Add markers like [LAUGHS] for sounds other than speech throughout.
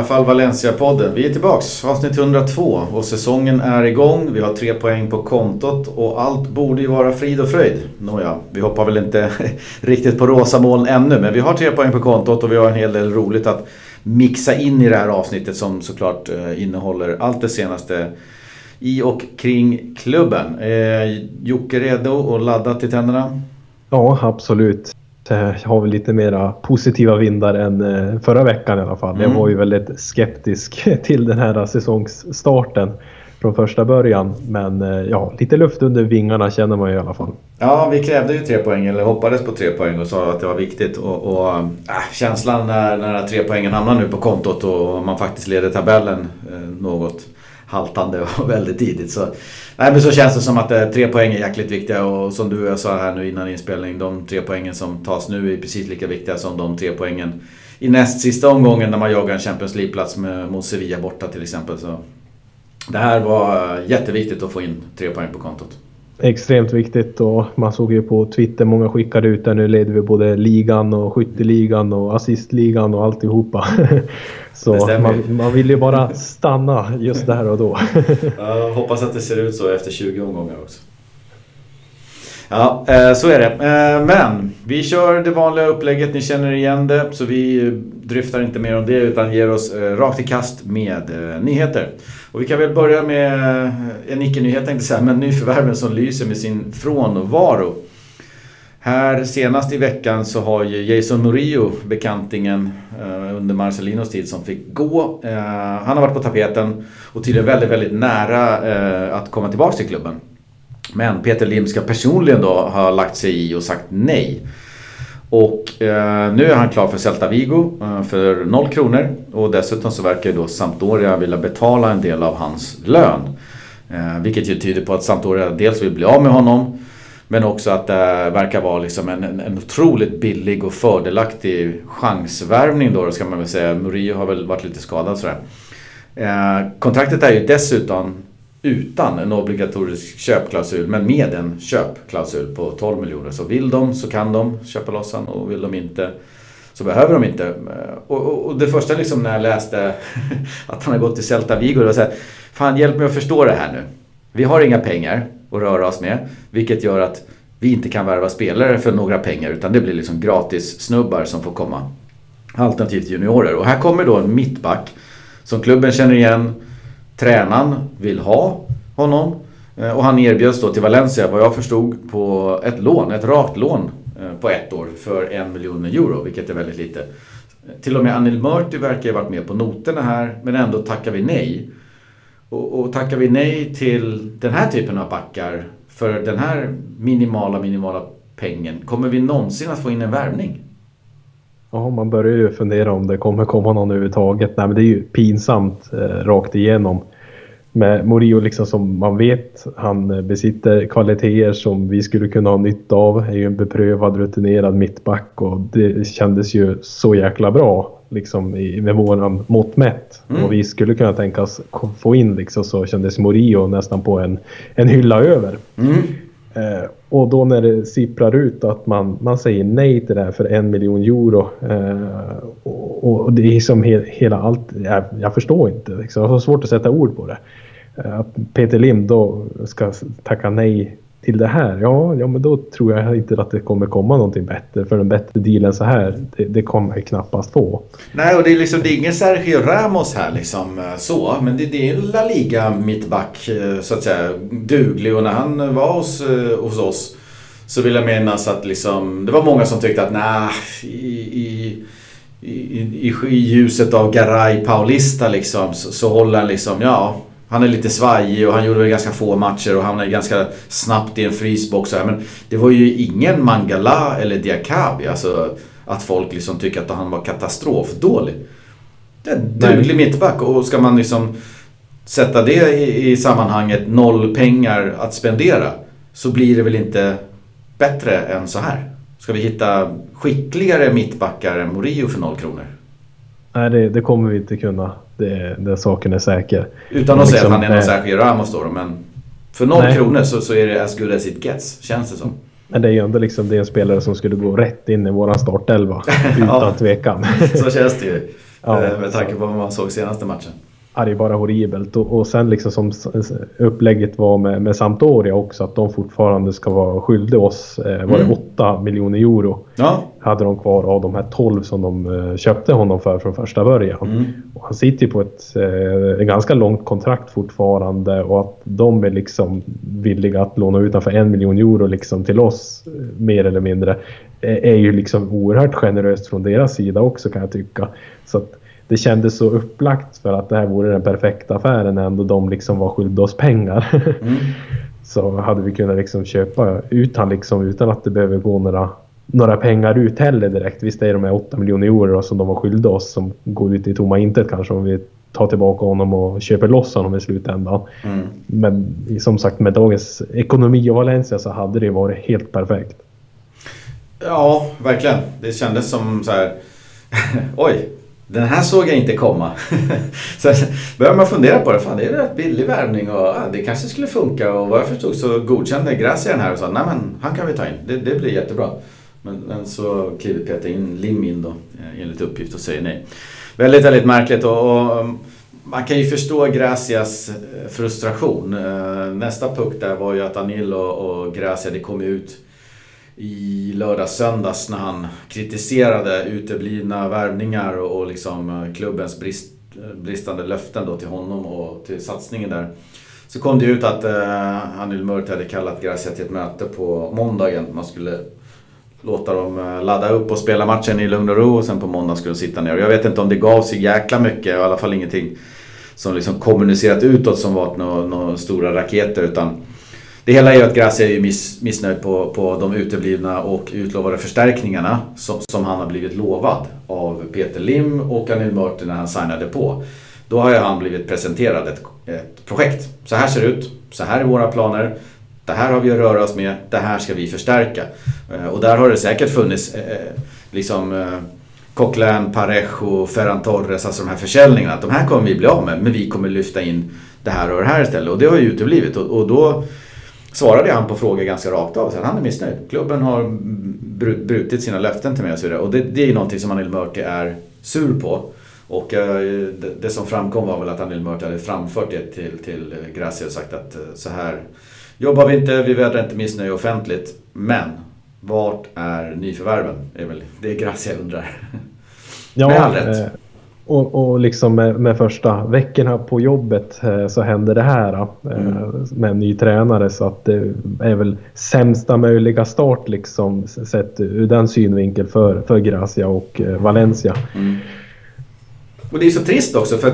alla fall Valencia-podden. Vi är tillbaks, avsnitt 102 och säsongen är igång. Vi har tre poäng på kontot och allt borde ju vara frid och fröjd. Nåja, vi hoppar väl inte [LAUGHS] riktigt på rosa moln ännu men vi har tre poäng på kontot och vi har en hel del roligt att mixa in i det här avsnittet som såklart eh, innehåller allt det senaste i och kring klubben. Eh, Jocke redo och laddad till tänderna? Ja, absolut. Jag har väl lite mera positiva vindar än eh, förra veckan i alla fall. Mm. Jag var ju väldigt skeptisk [LAUGHS] till den här säsongsstarten från första början. Men eh, ja, lite luft under vingarna känner man ju i alla fall. Ja, vi krävde ju tre poäng, eller hoppades på tre poäng och sa att det var viktigt. Och, och äh, känslan när, när tre poängen hamnar nu på kontot och man faktiskt leder tabellen eh, något haltande och [LAUGHS] väldigt tidigt. Så, nej, men så känns det som att eh, tre poäng är jäkligt viktiga och som du och jag sa här nu innan inspelning. De tre poängen som tas nu är precis lika viktiga som de tre poängen i näst sista omgången när man jagar en Champions League-plats mot Sevilla borta till exempel. Så det här var eh, jätteviktigt att få in tre poäng på kontot. Extremt viktigt och man såg ju på Twitter, många skickade ut där nu leder vi både ligan och skytteligan och assistligan och alltihopa. [LAUGHS] Så man, man vill ju bara stanna just där och då. Jag hoppas att det ser ut så efter 20 omgångar också. Ja, eh, så är det. Eh, men vi kör det vanliga upplägget, ni känner igen det. Så vi dryftar inte mer om det utan ger oss eh, rakt i kast med nyheter. Och vi kan väl börja med en icke-nyhet tänkte jag säga, men nyförvärven som lyser med sin frånvaro. Här senast i veckan så har ju Jason Murillo, bekantingen under Marcelinos tid som fick gå. Han har varit på tapeten och tydligen väldigt, väldigt nära att komma tillbaka till klubben. Men Peter Lim ska personligen då ha lagt sig i och sagt nej. Och eh, nu är han klar för Celta Vigo eh, för 0 kronor. Och dessutom så verkar ju då Sampdoria vilja betala en del av hans lön. Eh, vilket ju tyder på att Sampdoria dels vill bli av med honom. Men också att det verkar vara liksom en, en, en otroligt billig och fördelaktig chansvärvning då, då ska man väl säga. Murillo har väl varit lite skadad sådär. Eh, kontraktet är ju dessutom utan en obligatorisk köpklausul men med en köpklausul på 12 miljoner. Så vill de så kan de köpa loss han och vill de inte så behöver de inte. Eh, och, och, och det första liksom när jag läste [LAUGHS] att han har gått till Celta Vigo, det var så här, Fan hjälp mig att förstå det här nu. Vi har inga pengar att röra oss med. Vilket gör att vi inte kan värva spelare för några pengar utan det blir liksom gratis snubbar som får komma. Alternativt juniorer. Och här kommer då en mittback som klubben känner igen tränaren vill ha honom. Eh, och han erbjöds då till Valencia, vad jag förstod, på ett lån, ett rakt lån eh, på ett år för en miljon euro, vilket är väldigt lite. Till och med Anil Murti verkar ha varit med på noterna här, men ändå tackar vi nej. Och, och tackar vi nej till den här typen av backar för den här minimala, minimala pengen, kommer vi någonsin att få in en värvning? Ja, man börjar ju fundera om det kommer komma någon överhuvudtaget. Nej, men det är ju pinsamt eh, rakt igenom. Med Morio liksom som man vet, han besitter kvaliteter som vi skulle kunna ha nytta av. Är ju en beprövad, rutinerad mittback och det kändes ju så jäkla bra liksom i, med våran mått mätt. Mm. Och vi skulle kunna tänka oss få in liksom så kändes Morio nästan på en, en hylla över. Mm. Eh, och då när det sipprar ut att man, man säger nej till det här för en miljon euro. Eh, och, och, det är som he, hela allt, jag, jag förstår inte. Liksom. Jag har svårt att sätta ord på det. Eh, att Peter Lim då ska tacka nej till det här, ja, ja men då tror jag inte att det kommer komma någonting bättre. För en bättre deal än så här, det, det kommer jag knappast få. Nej, och det är liksom, det är ingen Sergio Ramos här liksom eh, så. Men det, det är en La Liga mittback eh, så att säga, duglig. Och när han var hos, eh, hos oss så vill jag minnas att liksom, det var många som tyckte att nej, i, i i, i, i, ljuset av Garay Paulista liksom så, så håller han liksom, ja han är lite svajig och han gjorde väl ganska få matcher och hamnade ganska snabbt i en frysbox. Men det var ju ingen Mangala eller Diakabi. Alltså att folk liksom tycker att han var katastrofdålig. Det är en duglig mittback och ska man liksom sätta det i, i sammanhanget noll pengar att spendera så blir det väl inte bättre än så här. Ska vi hitta skickligare mittbackar än Morio för noll kronor? Nej, det, det kommer vi inte kunna. Det, den saken är säker. Utan att liksom, säga att han är någon särskild Ramos då, men för noll nej. kronor så, så är det as good as it gets, känns det som. Men det är ju ändå liksom, det är en spelare som skulle gå rätt in i våran startelva. [LAUGHS] Utan ja, tvekan. så känns det ju. Ja, eh, med tanke på vad man såg senaste matchen. Ja, det är bara horribelt. Och, och sen liksom som upplägget var med, med Sampdoria också, att de fortfarande ska vara skyldiga oss, eh, var det mm. 8 miljoner euro? Ja. Hade de kvar av de här 12 som de eh, köpte honom för från första början. Mm. Och han sitter ju på ett eh, ganska långt kontrakt fortfarande och att de är liksom villiga att låna ut för en miljon euro liksom till oss, eh, mer eller mindre, är ju liksom oerhört generöst från deras sida också kan jag tycka. Så att, det kändes så upplagt för att det här vore den perfekta affären ändå de liksom var skyldiga oss pengar. [LAUGHS] Mm. så hade vi kunnat liksom köpa ut han liksom utan att det behöver gå några, några pengar ut heller direkt. Visst är de här 8 miljoner euro som de var skyldiga oss som går ut i tomma intet kanske om vi tar tillbaka honom och köper loss honom i slutändan. Mm. Men som sagt med dagens ekonomi och Valencia så hade det varit helt perfekt. Ja, verkligen. Det kändes som så här. [LAUGHS] Oj, den här såg jag inte komma. [LAUGHS] så börjar man fundera på det. Fan, det är rätt billig värvning och ja, det kanske skulle funka. Och vad jag förstod så godkände Gracia den här och sa nej men han kan vi ta in. Det, det blir jättebra. Men, men så kliver Peter in, Lim in då eh, enligt uppgift och säger nej. Väldigt, väldigt märkligt och, och eh, man kan ju förstå Gracias eh, frustration. Nästa puck där var ju att Anil och, och Gracia, det kom ut i lördags söndags när han kritiserade uteblivna värvningar och, och liksom eh, klubbens brist, eh, bristande löften då till honom och till satsningen där. Så kom det ut att eh, Anil Murt hade kallat Gracia till ett möte på måndagen. Man skulle låta dem eh, ladda upp och spela matchen i lugn och ro och sen på måndag skulle de sitta ner. Jag vet inte om det gav sig jäkla mycket, i alla fall ingenting som liksom kommunicerat utåt som varit några, några stora raketer utan det hela är ju att Gracia är miss, missnöjd på, på de uteblivna och utlovade förstärkningarna som, som han har blivit lovad av Peter Lim och Anil Mörter när han signade på. Då har ju han blivit presenterad ett, ett projekt. Så här ser det ut, så här är våra planer. Det här har vi att röra oss med, det här ska vi förstärka. Eh, och där har det säkert funnits eh, eh, liksom eh, Coquelin, Parejo, Ferran Torres, alltså de här försäljningarna. Att de här kommer vi bli av med, men vi kommer lyfta in det här och det här istället. Och det har ju uteblivit. Och, och då svarade han på frågor ganska rakt av. Så han är missnöjd. Klubben har brutit sina löften till mig och så vidare. Och det, det är ju någonting som Anil Murti är sur på. Och eh, det, det, som framkom var väl att Anil Murti hade framfört det till, till Gracia och sagt att eh, så här jobbar vi inte, vi vädrar inte missnöje offentligt. Men vart är nyförvärven? Det är väl det Gracia undrar. Ja, Med all rätt. Och, och liksom med, med, första veckorna på jobbet eh, så hände det här eh, mm. med en ny tränare så att det är väl sämsta möjliga start liksom sett ur den synvinkeln för, för Gracia och eh, Valencia. Mm. Och det är så trist också för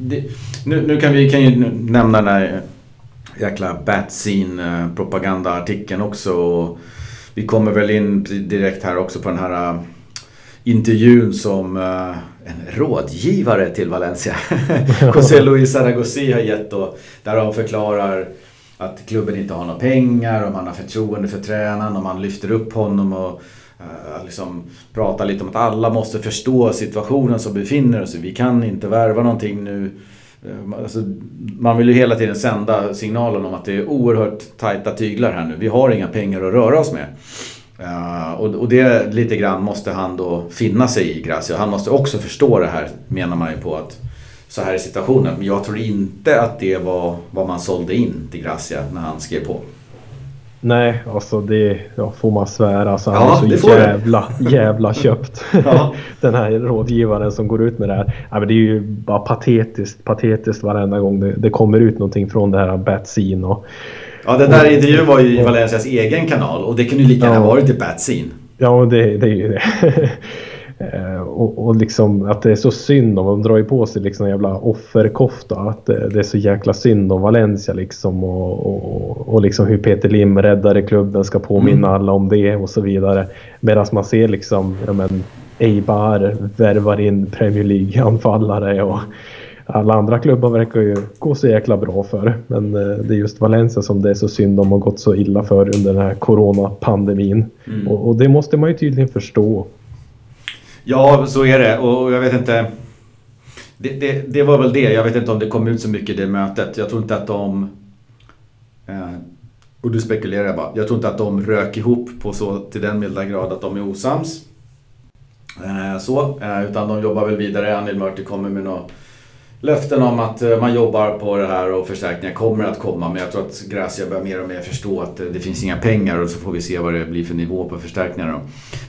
det, nu, nu, kan vi kan ju nämna den här jäkla Batscene propagandaartikeln också. Och vi kommer väl in direkt här också på den här intervjun som rådgivare till Valencia. [LAUGHS] José Luis Zaragozi har gett då, där de förklarar att klubben inte har några pengar och man har förtroende för tränaren och man lyfter upp honom och uh, liksom pratar lite om att alla måste förstå situationen som befinner oss i. Vi kan inte värva någonting nu. Eh, alltså, man vill ju hela tiden sända signalen om att det är oerhört tajta tyglar här nu. Vi har inga pengar att röra oss med. Uh, och, och det lite grann måste han då finna sig i Gracia. Han måste också förstå det här menar man ju på att så här är situationen. Men jag tror inte att det var vad man sålde in till Gracia när han skrev på. Nej, alltså det ja, får man svära. Alltså, ja, han är så jävla, jävla köpt. [LAUGHS] ja. [LAUGHS] Den här rådgivaren som går ut med det här. Ja, men det är ju bara patetiskt, patetiskt varenda gång det, det kommer ut någonting från det här Batscene. Och, Ja, den där intervjun var ju i Valencias egen kanal och det kunde ju lika gärna ja. varit i Bad Scene. Ja, det, det är ju det. [LAUGHS] Eh, och, och liksom att det är så synd om, de drar ju på sig liksom en jävla offerkofta. Att det, det, är så jäkla synd om Valencia liksom och, och, och liksom hur Peter Lim räddare klubben ska påminna mm. alla om det och så vidare. Medan man ser liksom, ja men Eibar värvar in Premier League-anfallare och alla andra klubbar verkar ju gå så jäkla bra för. Men eh, det är just Valencia som det är så synd om och gått så illa för under den här coronapandemin. Mm. Och, och, det måste man ju tydligen förstå. Ja, så är det. Och jag vet inte. Det, det, det, var väl det. Jag vet inte om det kom ut så mycket i det mötet. Jag tror inte att de... Eh, Och du spekulerar bara. Jag tror inte att de rök ihop på så till den milda grad att de är osams. Eh, så, utan de jobbar väl vidare. Anil Murti kommer med några löften om att eh, man jobbar på det här och förstärkningar kommer att komma. Men jag tror att Gracia börjar mer och mer förstå att eh, det finns inga pengar och så får vi se vad det blir för nivå på förstärkningar. Då.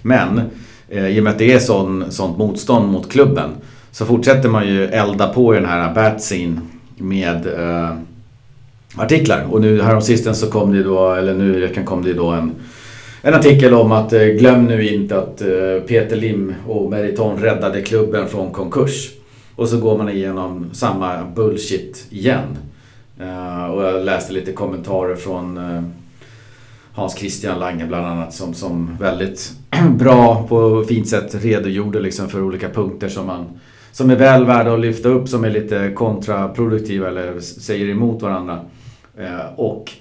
Men eh, i och med att det är sån, sånt motstånd mot klubben så fortsätter man ju elda på i den här Batsin med eh, artiklar. Och nu häromsistens så kom det då, eller nu i veckan kom det då en, en artikel om att eh, glöm nu inte att Peter Lim och Meriton räddade klubben från konkurs. Och så går man igenom samma bullshit igen. Uh, och jag läste lite kommentarer från uh, Hans Christian Lange bland annat som, som väldigt [CLEARS THROAT] bra på fint sätt redogjorde liksom för olika punkter som man som är väl värda att lyfta upp som är lite kontraproduktiva eller säger emot varandra. Uh, och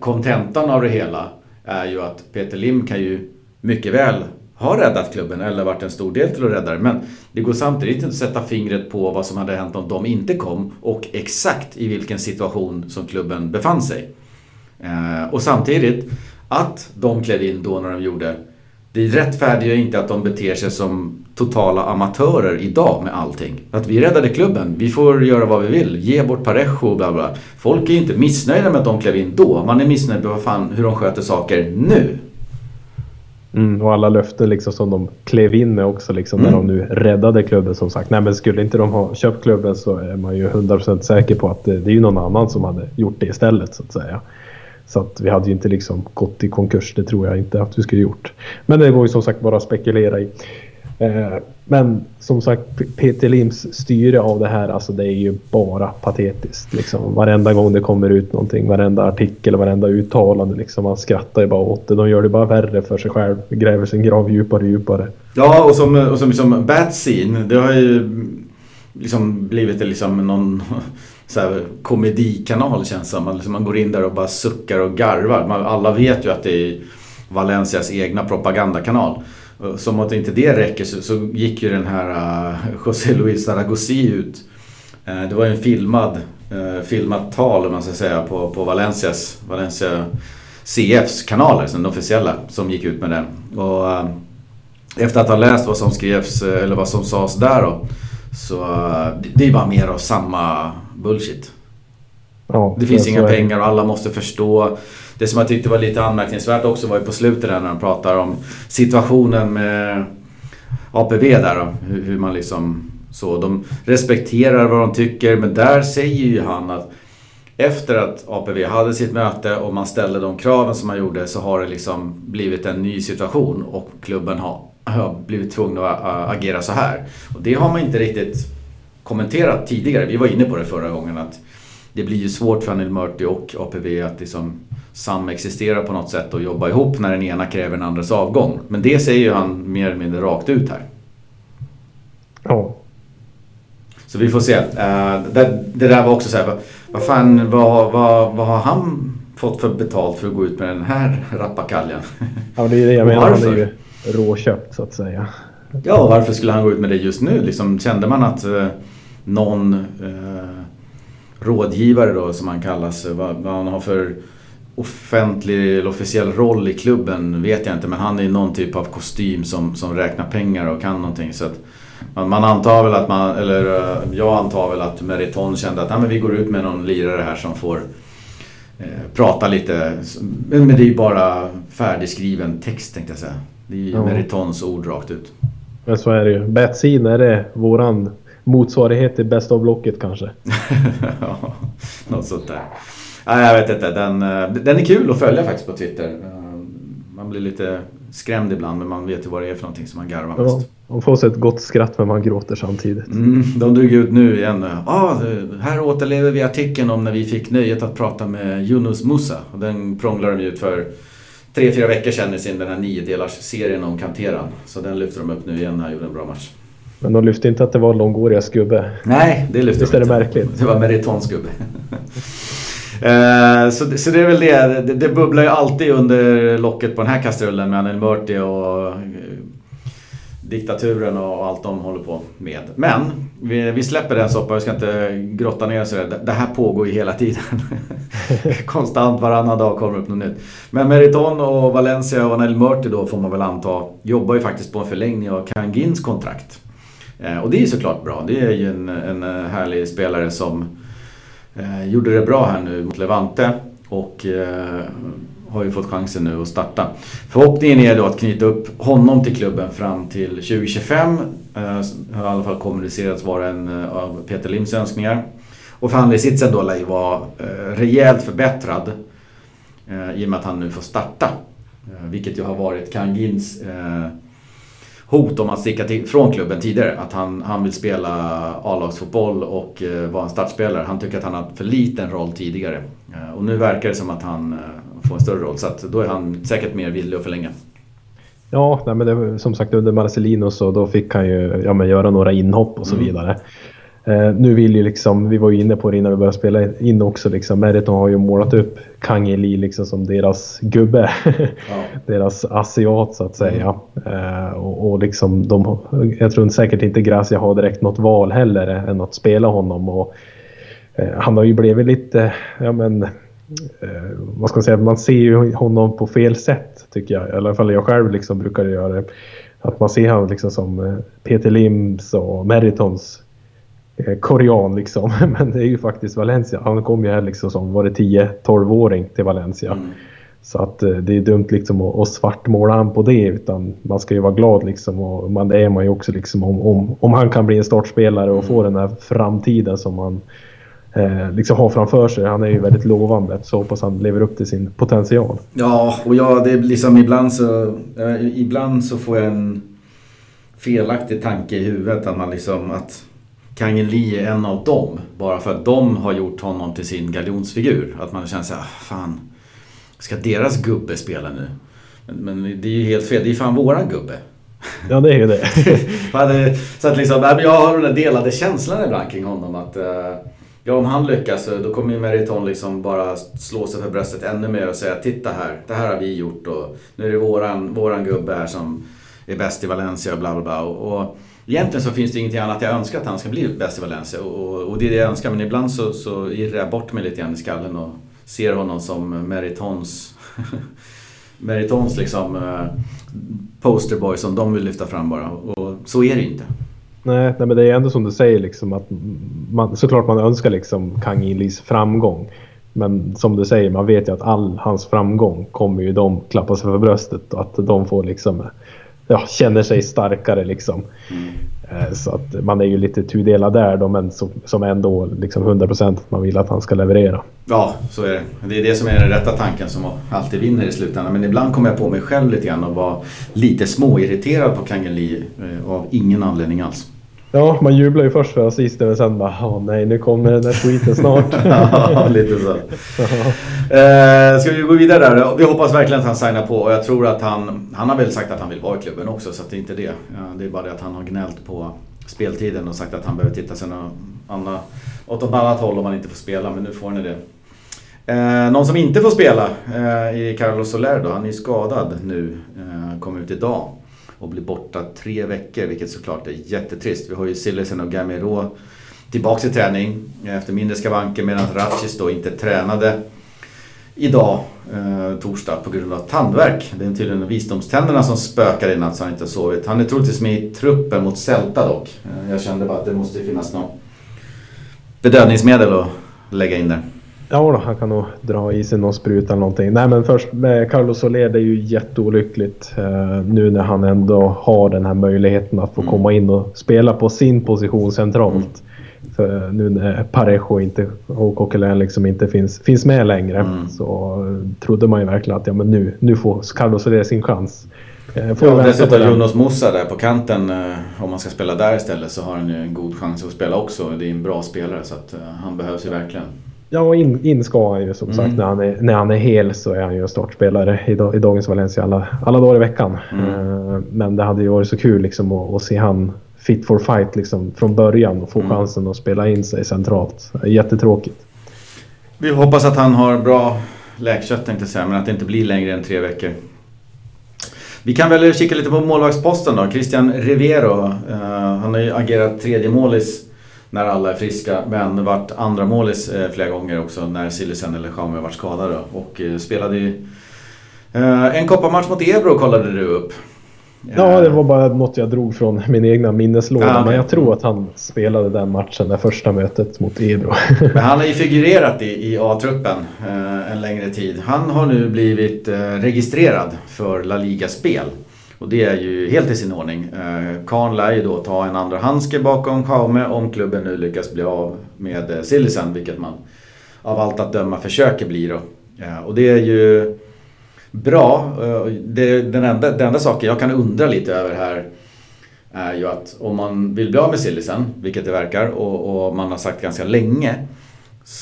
kontentan av det hela är ju att Peter Lim kan ju mycket väl har räddat klubben eller varit en stor del till att rädda den. Men det går samtidigt inte att sätta fingret på vad som hade hänt om de inte kom och exakt i vilken situation som klubben befann sig. Eh, och samtidigt, att de klev in då när de gjorde det rättfärdigar inte att de beter sig som totala amatörer idag med allting. Att vi räddade klubben, vi får göra vad vi vill, ge bort Parejo och bla bla. Folk är inte missnöjda med att de klev in då, man är missnöjd med vad fan, hur de sköter saker nu. Mm, och alla löften liksom som de klev in med också liksom mm. när de nu räddade klubben som sagt. Nej men skulle inte de ha köpt klubben så är man ju 100% säker på att det, det är ju någon annan som hade gjort det istället så att säga. Så att vi hade ju inte liksom gått i konkurs, det tror jag inte att vi skulle gjort. Men det går ju som sagt bara att spekulera i. Eh, men som sagt, Peter Lims styre av det här, alltså det är ju bara patetiskt. Liksom. Varenda gång det kommer ut någonting, varenda artikel, varenda uttalande. Liksom, man skrattar ju bara åt det. De gör det bara värre för sig själv. Gräver sin grav djupare och djupare. Ja, och som, och som liksom Batscene, det har ju liksom blivit liksom någon [LAUGHS] så här, komedikanal känns som. Man, liksom, man går in där och bara suckar och garvar. Man, alla vet ju att det är Valencias egna propagandakanal. Som att inte det räcker så, så gick ju den här uh, José Luis Zaragozi ut. Uh, det var ju en filmad, filmat tal om man ska säga på, på Valencias, Valencia CFs kanaler, den officiella, som gick ut med den. Och efter att ha läst vad som skrevs, eller vad som sades där då, så det, det är bara mer av samma bullshit. Ja, det finns inga pengar och alla måste förstå det som jag tyckte var lite anmärkningsvärt också var ju på slutet där när de pratar om situationen med APV där då. Hur, hur man liksom så. De respekterar vad de tycker men där säger ju han att efter att APV hade sitt möte och man ställde de kraven som man gjorde så har det liksom blivit en ny situation och klubben har, har blivit tvungen att agera så här. Och det har man inte riktigt kommenterat tidigare. Vi var inne på det förra gången att det blir ju svårt för Anil Murti och APV att liksom samexistera på något sätt och jobba ihop när den ena kräver den andras avgång. Men det säger ju han mer eller mindre rakt ut här. Ja. Så vi får se. Uh, det, där var också så här, vad, fan, vad, vad, vad har han fått för betalt för att gå ut med den här rappakaljan? Ja, det är det jag menar. Han är ju råköpt så att säga. Ja, varför skulle han gå ut med det just nu? Liksom, kände man att uh, någon uh, rådgivare då, som han kallas, vad, vad han har för offentlig eller officiell roll i klubben vet jag inte men han är någon typ av kostym som, som räknar pengar och kan någonting. Så att man, man antar väl att man, eller eh, jag antar väl att Meriton kände att nej, men vi går ut med någon lirare här som får eh, prata lite. Men det är ju bara färdigskriven text tänkte jag säga. Det är ju ja. Meritons ord rakt ut. Men så är det ju. Betsin, är det våran motsvarighet till bästa av blocket kanske? [LAUGHS] ja, något sånt där. Nej, jag vet inte. Den, eh, den är kul att följa faktiskt på Twitter. Eh, man blir lite skrämd ibland men man vet ju vad det är för någonting som man garvar mest. Ja, man får sig ett gott skratt men man gråter samtidigt. Mm, de drog ut nu igen. Ah, här återlever vi artikeln om när vi fick nöjet att prata med Yunus Musa. Den prånglade de ut för tre, fyra veckor sedan i sin den här niodelars serien om Kanteran. Så den lyfter de upp nu igen när han gjorde en bra match. Men de lyfte inte att det var Longorias gubbe. Nej, det lyfte Visst de inte. är det märkligt? Det var Meritons gubbe. [LAUGHS] Eh, så, så det är väl det. det. det. bubblar ju alltid under locket på den här kastrullen med Anil Murti och... Eh, diktaturen och allt de håller på med. Men vi, vi släpper den soppan, vi ska inte grotta ner oss i det. Det här pågår ju hela tiden. [LAUGHS] Konstant varannan dag kommer upp något nytt. Men Meriton och Valencia och Anel Murti då får man väl anta jobbar ju faktiskt på en förlängning av Kangins kontrakt. Eh, och det är ju såklart bra. Det är ju en, en eh, härlig spelare som eh, gjorde det bra här nu mot Levante. Och eh, har ju fått chansen nu att starta. Förhoppningen är då att knyta upp honom till klubben fram till 2025. Eh, har i alla fall kommunicerats vara en eh, av Peter Lims önskningar. Och förhandlingssitsen då lär ju vara eh, rejält förbättrad eh, i och med att han nu får starta. Eh, vilket ju har varit Kangins eh, hot om att sticka till, från klubben tidigare. Att han, han vill spela A-lagsfotboll och vara en startspelare. Han tycker att han har för liten roll tidigare. och nu verkar det som att han få en större roll. Så att då är han säkert mer villig att förlänga. Ja, nej, men det, som sagt under Marcelino så då fick han ju ja, men göra några inhopp och så mm. vidare. Eh, nu vill ju liksom, vi var ju inne på det innan vi började spela in också, liksom, Meriton har ju målat upp Kang Li liksom som deras gubbe. Ja. [LAUGHS] deras asiat så att säga. Mm. Eh, och, och, liksom de, jag tror säkert inte Gracia har direkt något val heller än att spela honom. Och, eh, han har ju blivit lite, ja men eh, vad ska man säga, man ser ju honom på fel sätt tycker jag. I alla fall jag själv liksom brukar göra det. Att man ser honom liksom som eh, Peter Lims och Meritons eh, korean liksom. [LAUGHS] Men det är ju faktiskt Valencia. Han kom ju här liksom som var det 10-12-åring till Valencia. Mm. Så att eh, det är dumt liksom att, att svartmåla han på det utan man ska ju vara glad liksom och man, det är man ju också liksom om, om, om han kan bli en startspelare och mm. få den här framtiden som man eh, liksom har framför sig. Han är ju väldigt lovande så hoppas han lever upp till sin potential. Ja, och ja, det är liksom ibland så, eh, ibland så får jag en felaktig tanke i huvudet att man liksom att Kang Lee är en av dem. Bara för att de har gjort honom till sin galjonsfigur. Att man känner såhär, fan. Ska deras gubbe spela nu? Men, men det är ju helt fel, det är fan våran gubbe. Ja det är ju det. [LAUGHS] så att liksom, jag har den där delade känslan ibland kring honom. att uh, Ja, om han lyckas då kommer ju Meriton liksom bara slå sig för bröstet ännu mer och säga Titta här, det här har vi gjort och nu är det våran, våran gubbe här som är bäst i Valencia och bla bla bla. Och, och egentligen så finns det ingenting annat jag önskar att han ska bli bäst i Valencia och, och det är det jag önskar men ibland så, så irrar jag bort mig lite grann i skallen och ser honom som Meritons [LAUGHS] Meritons liksom eh, posterboy som de vill lyfta fram bara och så är det inte. Nej, nej, men det är ändå som du säger liksom att man, såklart man önskar liksom Kang In-Lis framgång. Men som du säger, man vet ju att all hans framgång kommer ju de klappa sig för bröstet och att de får liksom [LAUGHS] ja, känner sig starkare liksom. Mm. Eh, så att man är ju lite tudelad där då, men som, som ändå liksom 100% att man vill att han ska leverera. Ja, så är det. Det är det som är den rätta tanken som alltid vinner i slutändan. Men ibland kommer jag på mig själv lite grann och var lite småirriterad på Kangeli eh, av ingen anledning alls. Ja, man jublar ju först för assisten men sen bara åh nej nu kommer den där tweeten snart. [LAUGHS] ja, lite så. eh, ska vi gå vidare där? Vi hoppas verkligen att han signar på och jag tror att han, han har väl sagt att han vill vara i klubben också så att det är inte det. Ja, det är bara det att han har gnällt på speltiden och sagt att han behöver titta sig andra, åt något annat håll om han inte får spela men nu får han det. Eh, någon som inte får spela eh, är Carlos Soler då. Han är ju skadad nu. Eh, kom ut idag och blir borta tre veckor, vilket såklart är jättetrist. Vi har ju Sillesen och Gamero tillbaks i träning efter mindre skavanker medan Ratchis då inte tränade idag, eh, torsdag, på grund av tandvärk. Det är tydligen visdomständerna som spökar i natt så han inte har sovit. Han är troligtvis med i truppen mot Celta dock. Eh, jag kände bara att det måste finnas något bedövningsmedel att lägga in där. Ja, då, han kan nog dra i sig någon spruta eller någonting. Nej, men först med Carlos Soler, det är ju jätteolyckligt uh, nu när han ändå har den här möjligheten att få mm. komma in och spela på sin position centralt. Mm. För nu när Parejo inte, och Coquelin liksom inte finns, finns med längre mm. så trodde man ju verkligen att ja, men nu, nu får Carlos Soler sin chans. Får ja, dessutom Jonas Musa där på kanten, uh, om man ska spela där istället så har han ju en god chans att spela också. Det är en bra spelare så att han behövs ju verkligen. Ja, in, in ska han ju som sagt. Mm. När, han är, när han är hel så är han ju startspelare i, i dagens Valencia alla, alla dagar i veckan. Mm. Uh, men det hade ju varit så kul liksom att, att se han fit for fight liksom från början och få mm. chansen att spela in sig centralt. Jättetråkigt. Vi hoppas att han har bra läkkött tänkte jag säga, men att det inte blir längre än tre veckor. Vi kan väl kika lite på målvaktsposten då. Christian Rivero. Uh, han har ju agerat tredje målis när alla är friska. Men varit andra målis uh, flera gånger också när Sillisen eller Jaume varit skadade. Och uh, spelade ju en kopparmatch mot Ebro kollade du upp. Ja, det var bara något jag drog från min egna minneslåda. Ja, okay. Men jag tror att han spelade den matchen, det första mötet mot Ebro. [LAUGHS] Men han har ju figurerat i, i A-truppen eh, en längre tid. Han har nu blivit eh, registrerad för La Liga-spel. Och det är ju helt i sin ordning. Eh, Kahn lär ju då ta en andra handske bakom Jaume om klubben nu lyckas bli av med eh, Sillisen, vilket man av allt att döma försöker bli då. Eh, och det är ju bra. Eh, det, den, enda, den enda saken jag kan undra lite över här är ju att om man vill bli av med Sillisen, vilket det verkar, och, och, man har sagt ganska länge.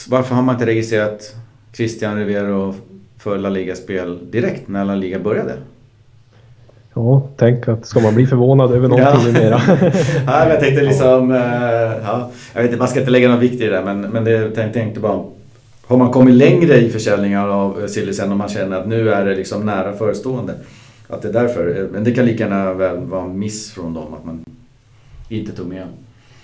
Varför har man inte registrerat Christian Rivero för La Liga-spel direkt när La Liga började? Ja, tänk att ska man bli förvånad över någonting ja. mera? [LAUGHS] ja, jag tänkte liksom, eh, ja, jag vet inte, man ska inte lägga någon vikt i det men, men det, jag tänkte bara har man kommit längre i försäljningar av sillisen och man känner att nu är det liksom nära förestående. Att det är därför. Men det kan lika gärna vara en miss från dem att man inte tog med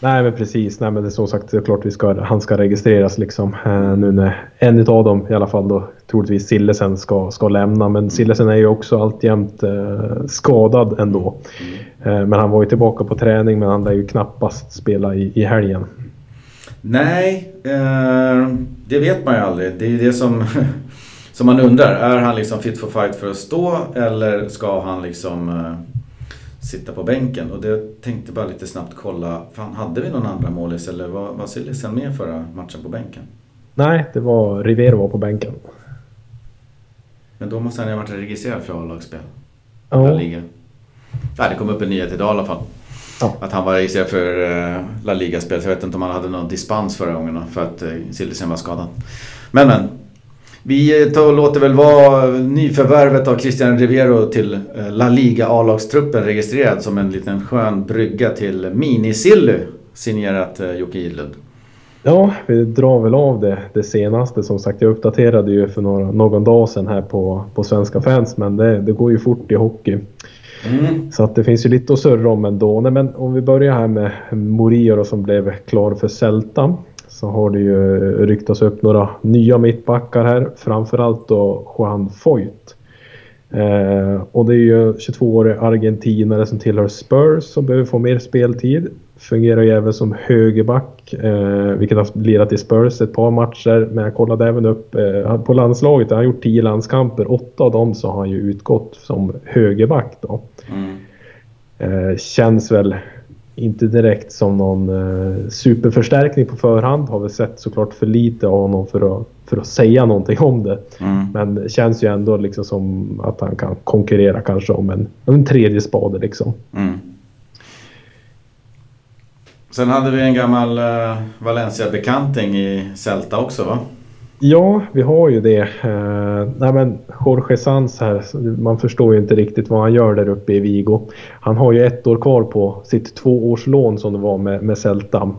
Nej men precis, nej men det är som sagt det är klart vi ska, han ska registreras liksom. Eh, nu när en av dem i alla fall då troligtvis Sillesen ska, ska lämna. Men Sillesen är ju också alltjämt eh, skadad ändå. Mm. Eh, men han var ju tillbaka på träning men han lär ju knappast spela i, i helgen. Nej, eh, det vet man ju aldrig. Det är ju det som, [LAUGHS] som man undrar. Är han liksom fit for fight för att stå eller ska han liksom eh, sitta på bänken? Och det tänkte bara lite snabbt kolla. Fan, hade vi någon andra målis eller var, var Silisen med förra matchen på bänken? Nej, det var Rivero var på bänken. Men då måste han ju ha varit registrerad för A-lagsspel. Ja. Ja, det kom upp en nyhet idag i alla fall. Ja. Att han var registrerad för uh, La Liga-spel. Så jag vet inte om han hade någon dispens förra gången för att uh, Sildersen var skadad. Men men. Vi tar, och låter väl vara nyförvärvet av Christian Rivero till uh, La Liga A-lagstruppen registrerad som en liten skön brygga till Mini-Silly. Signerat Jocke Idlund. Ja, vi drar väl av det, det senaste. Som sagt, jag uppdaterade ju för några, någon dag sedan här på, på Svenska fans, men det, det går ju fort i hockey. Mm. Så att det finns ju lite att surra om ändå. Nej, men om vi börjar här med Morio som blev klar för Celta. Så har det ju ryktats upp några nya mittbackar här. Framförallt då Juan Foyt. Eh, och det är ju 22-årig argentinare som tillhör Spurs som behöver få mer speltid. Fungerar ju även som högerback, eh, vilket har lirat i Spurs ett par matcher. Men jag kollade även upp eh, på landslaget, han har gjort 10 landskamper. Åtta av dem så har han ju utgått som högerback då. Mm. Eh, känns väl inte direkt som någon eh, superförstärkning på förhand. Har väl sett såklart för lite av honom för att, för att säga någonting om det. Mm. Men det känns ju ändå liksom som att han kan konkurrera kanske om en, en tredje spade liksom. Mm. Sen hade vi en gammal uh, Valencia-bekanting i Celta också va? Ja, vi har ju det. Uh, nej men Jorge Sanz här, man förstår ju inte riktigt vad han gör där uppe i Vigo. Han har ju ett år kvar på sitt tvåårslån som det var med, med Celta.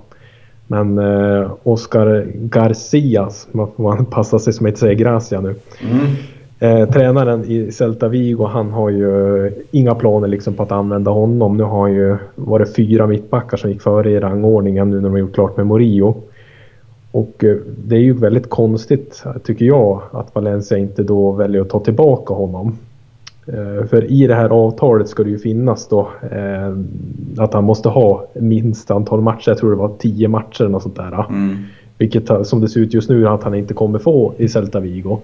Men uh, Oscar Garcias, man får passa sig som inte säger Gracia nu. Mm. Eh, tränaren i Celta Vigo han har ju inga planer liksom på att använda honom. Nu har ju varit fyra mittbackar som gick före i rangordningen nu när de har gjort klart med Morio. Och eh, det är ju väldigt konstigt tycker jag att Valencia inte då väljer att ta tillbaka honom. Eh, för i det här avtalet ska det ju finnas då eh, att han måste ha minst antal matcher. Jag tror det var tio matcher eller något sånt där. Mm. Vilket som det ser ut just nu att han inte kommer få i Celta Vigo.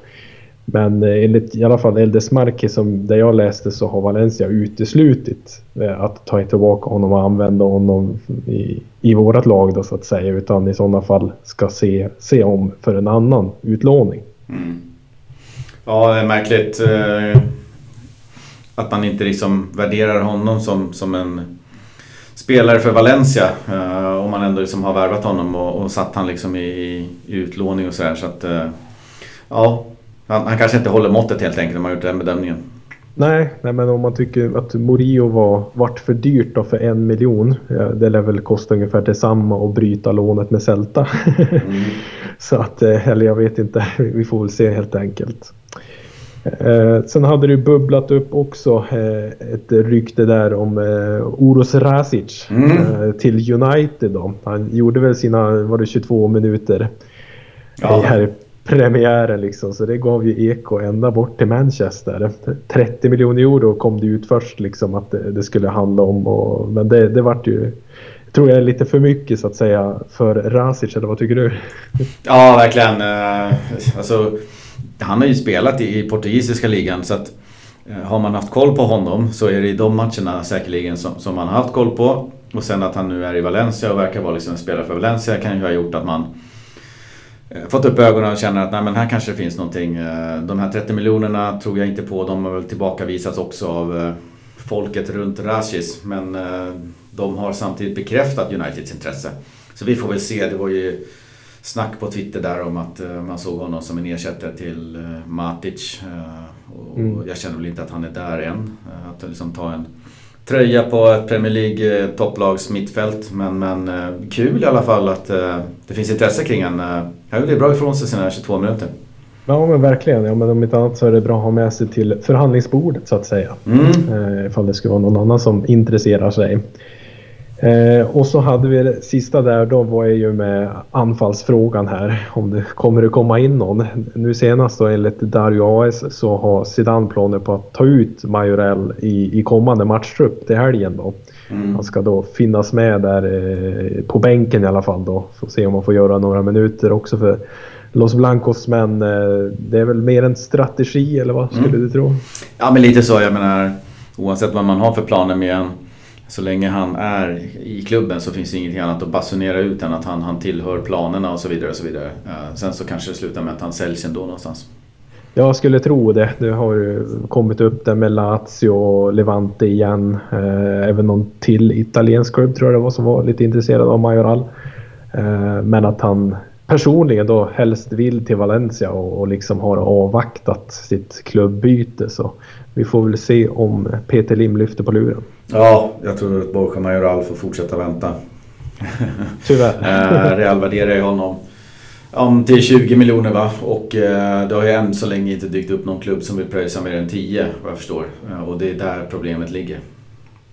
Men eh, enligt i alla fall Eldes Marque som där jag läste så har Valencia uteslutit eh, att ta tillbaka honom och använda honom i, i vårat lag då så att säga. Utan i sådana fall ska se, se om för en annan utlåning. Mm. Ja, det är märkligt eh, att man inte liksom värderar honom som, som en spelare för Valencia. Eh, om man ändå liksom har värvat honom och, och satt han liksom i, i utlåning och sådär. Så att, eh, ja, han, han, kanske inte håller måttet helt enkelt om man gjort den bedömningen. Nej, nej, men om man tycker att Morio var, vart för dyrt då för en miljon. Det lär väl kosta ungefär detsamma att bryta lånet med Celta. Mm. [LAUGHS] Så att, eh, eller jag vet inte, vi får väl se helt enkelt. Eh, sen hade det bubblat upp också eh, ett rykte där om eh, Oros Rasic Mm. eh, till United. Då. Han gjorde väl sina var det 22 minuter Ja. i här premiären liksom. Så det gav ju eko ända bort till Manchester. 30 miljoner euro kom det ut först liksom att det, det skulle handla om. Och, men det, det vart ju tror jag är lite för mycket så att säga för Rasic eller vad tycker du? Ja, verkligen. Eh, alltså, han har ju spelat i, portugisiska ligan så att eh, har man haft koll på honom så är det i de matcherna säkerligen som, som man har haft koll på. Och sen att han nu är i Valencia och verkar vara liksom en spelare för Valencia kan ju ha gjort att man fått upp ögonen och känner att nej, men här kanske det finns någonting. Eh, De här 30 miljonerna tror jag inte på. De har väl tillbakavisats också av eh, folket runt Rashis. Men eh, de har samtidigt bekräftat Uniteds intresse. Så vi får väl se. Det var ju snack på Twitter där om att eh, man såg honom som en ersättare till eh, Matic. Eh, och Mm. Jag känner väl inte att han är där än. Eh, Att liksom ta en tröja på ett Premier League eh, topplags mittfält. Men, men eh, kul i alla fall att eh, det finns intresse kring han. Han gjorde bra ifrån sig sina 22 minuter. Ja men verkligen. Ja, men om inte annat så är det bra att ha med sig till förhandlingsbordet så att säga. Mm. Eh, ifall det skulle vara någon annan som intresserar sig. Eh, och så hade vi det sista där, då var jag ju med anfallsfrågan här. Om det kommer att komma in någon. Nu senast då enligt Dario AS så har Zidane planer på att ta ut Majorell i, i kommande matchtrupp till helgen då. Mm. Han ska då finnas med där eh, på bänken i alla fall då. Får se om man får göra några minuter också för Los Blancos men eh, det är väl mer en strategi eller vad skulle Mm. du tro? Ja men lite så. Jag menar oavsett vad man har för planer med en. Så länge han är i klubben så finns det ingenting annat att basunera ut än att han, han tillhör planerna och så vidare. Och så vidare. Eh, sen så kanske det slutar med att han säljs ändå någonstans. Jag skulle tro det. Det har ju kommit upp där med Lazio och Levante igen. Eh, även någon till italiensk klubb tror jag det var som var lite intresserad av Majoral. Eh, men att han personligen då helst vill till Valencia och, och liksom har avvaktat sitt klubbyte. Så vi får väl se om Peter Lim lyfter på luren. Ja, jag tror att Borja Majoral får fortsätta vänta. [LAUGHS] Tyvärr. [LAUGHS] Eh, Real värderar ju honom om till 20 miljoner va. Och eh, det har ju än så länge inte dykt upp någon klubb som vill pröjsa mer än 10 vad jag förstår. Eh, och det är där problemet ligger.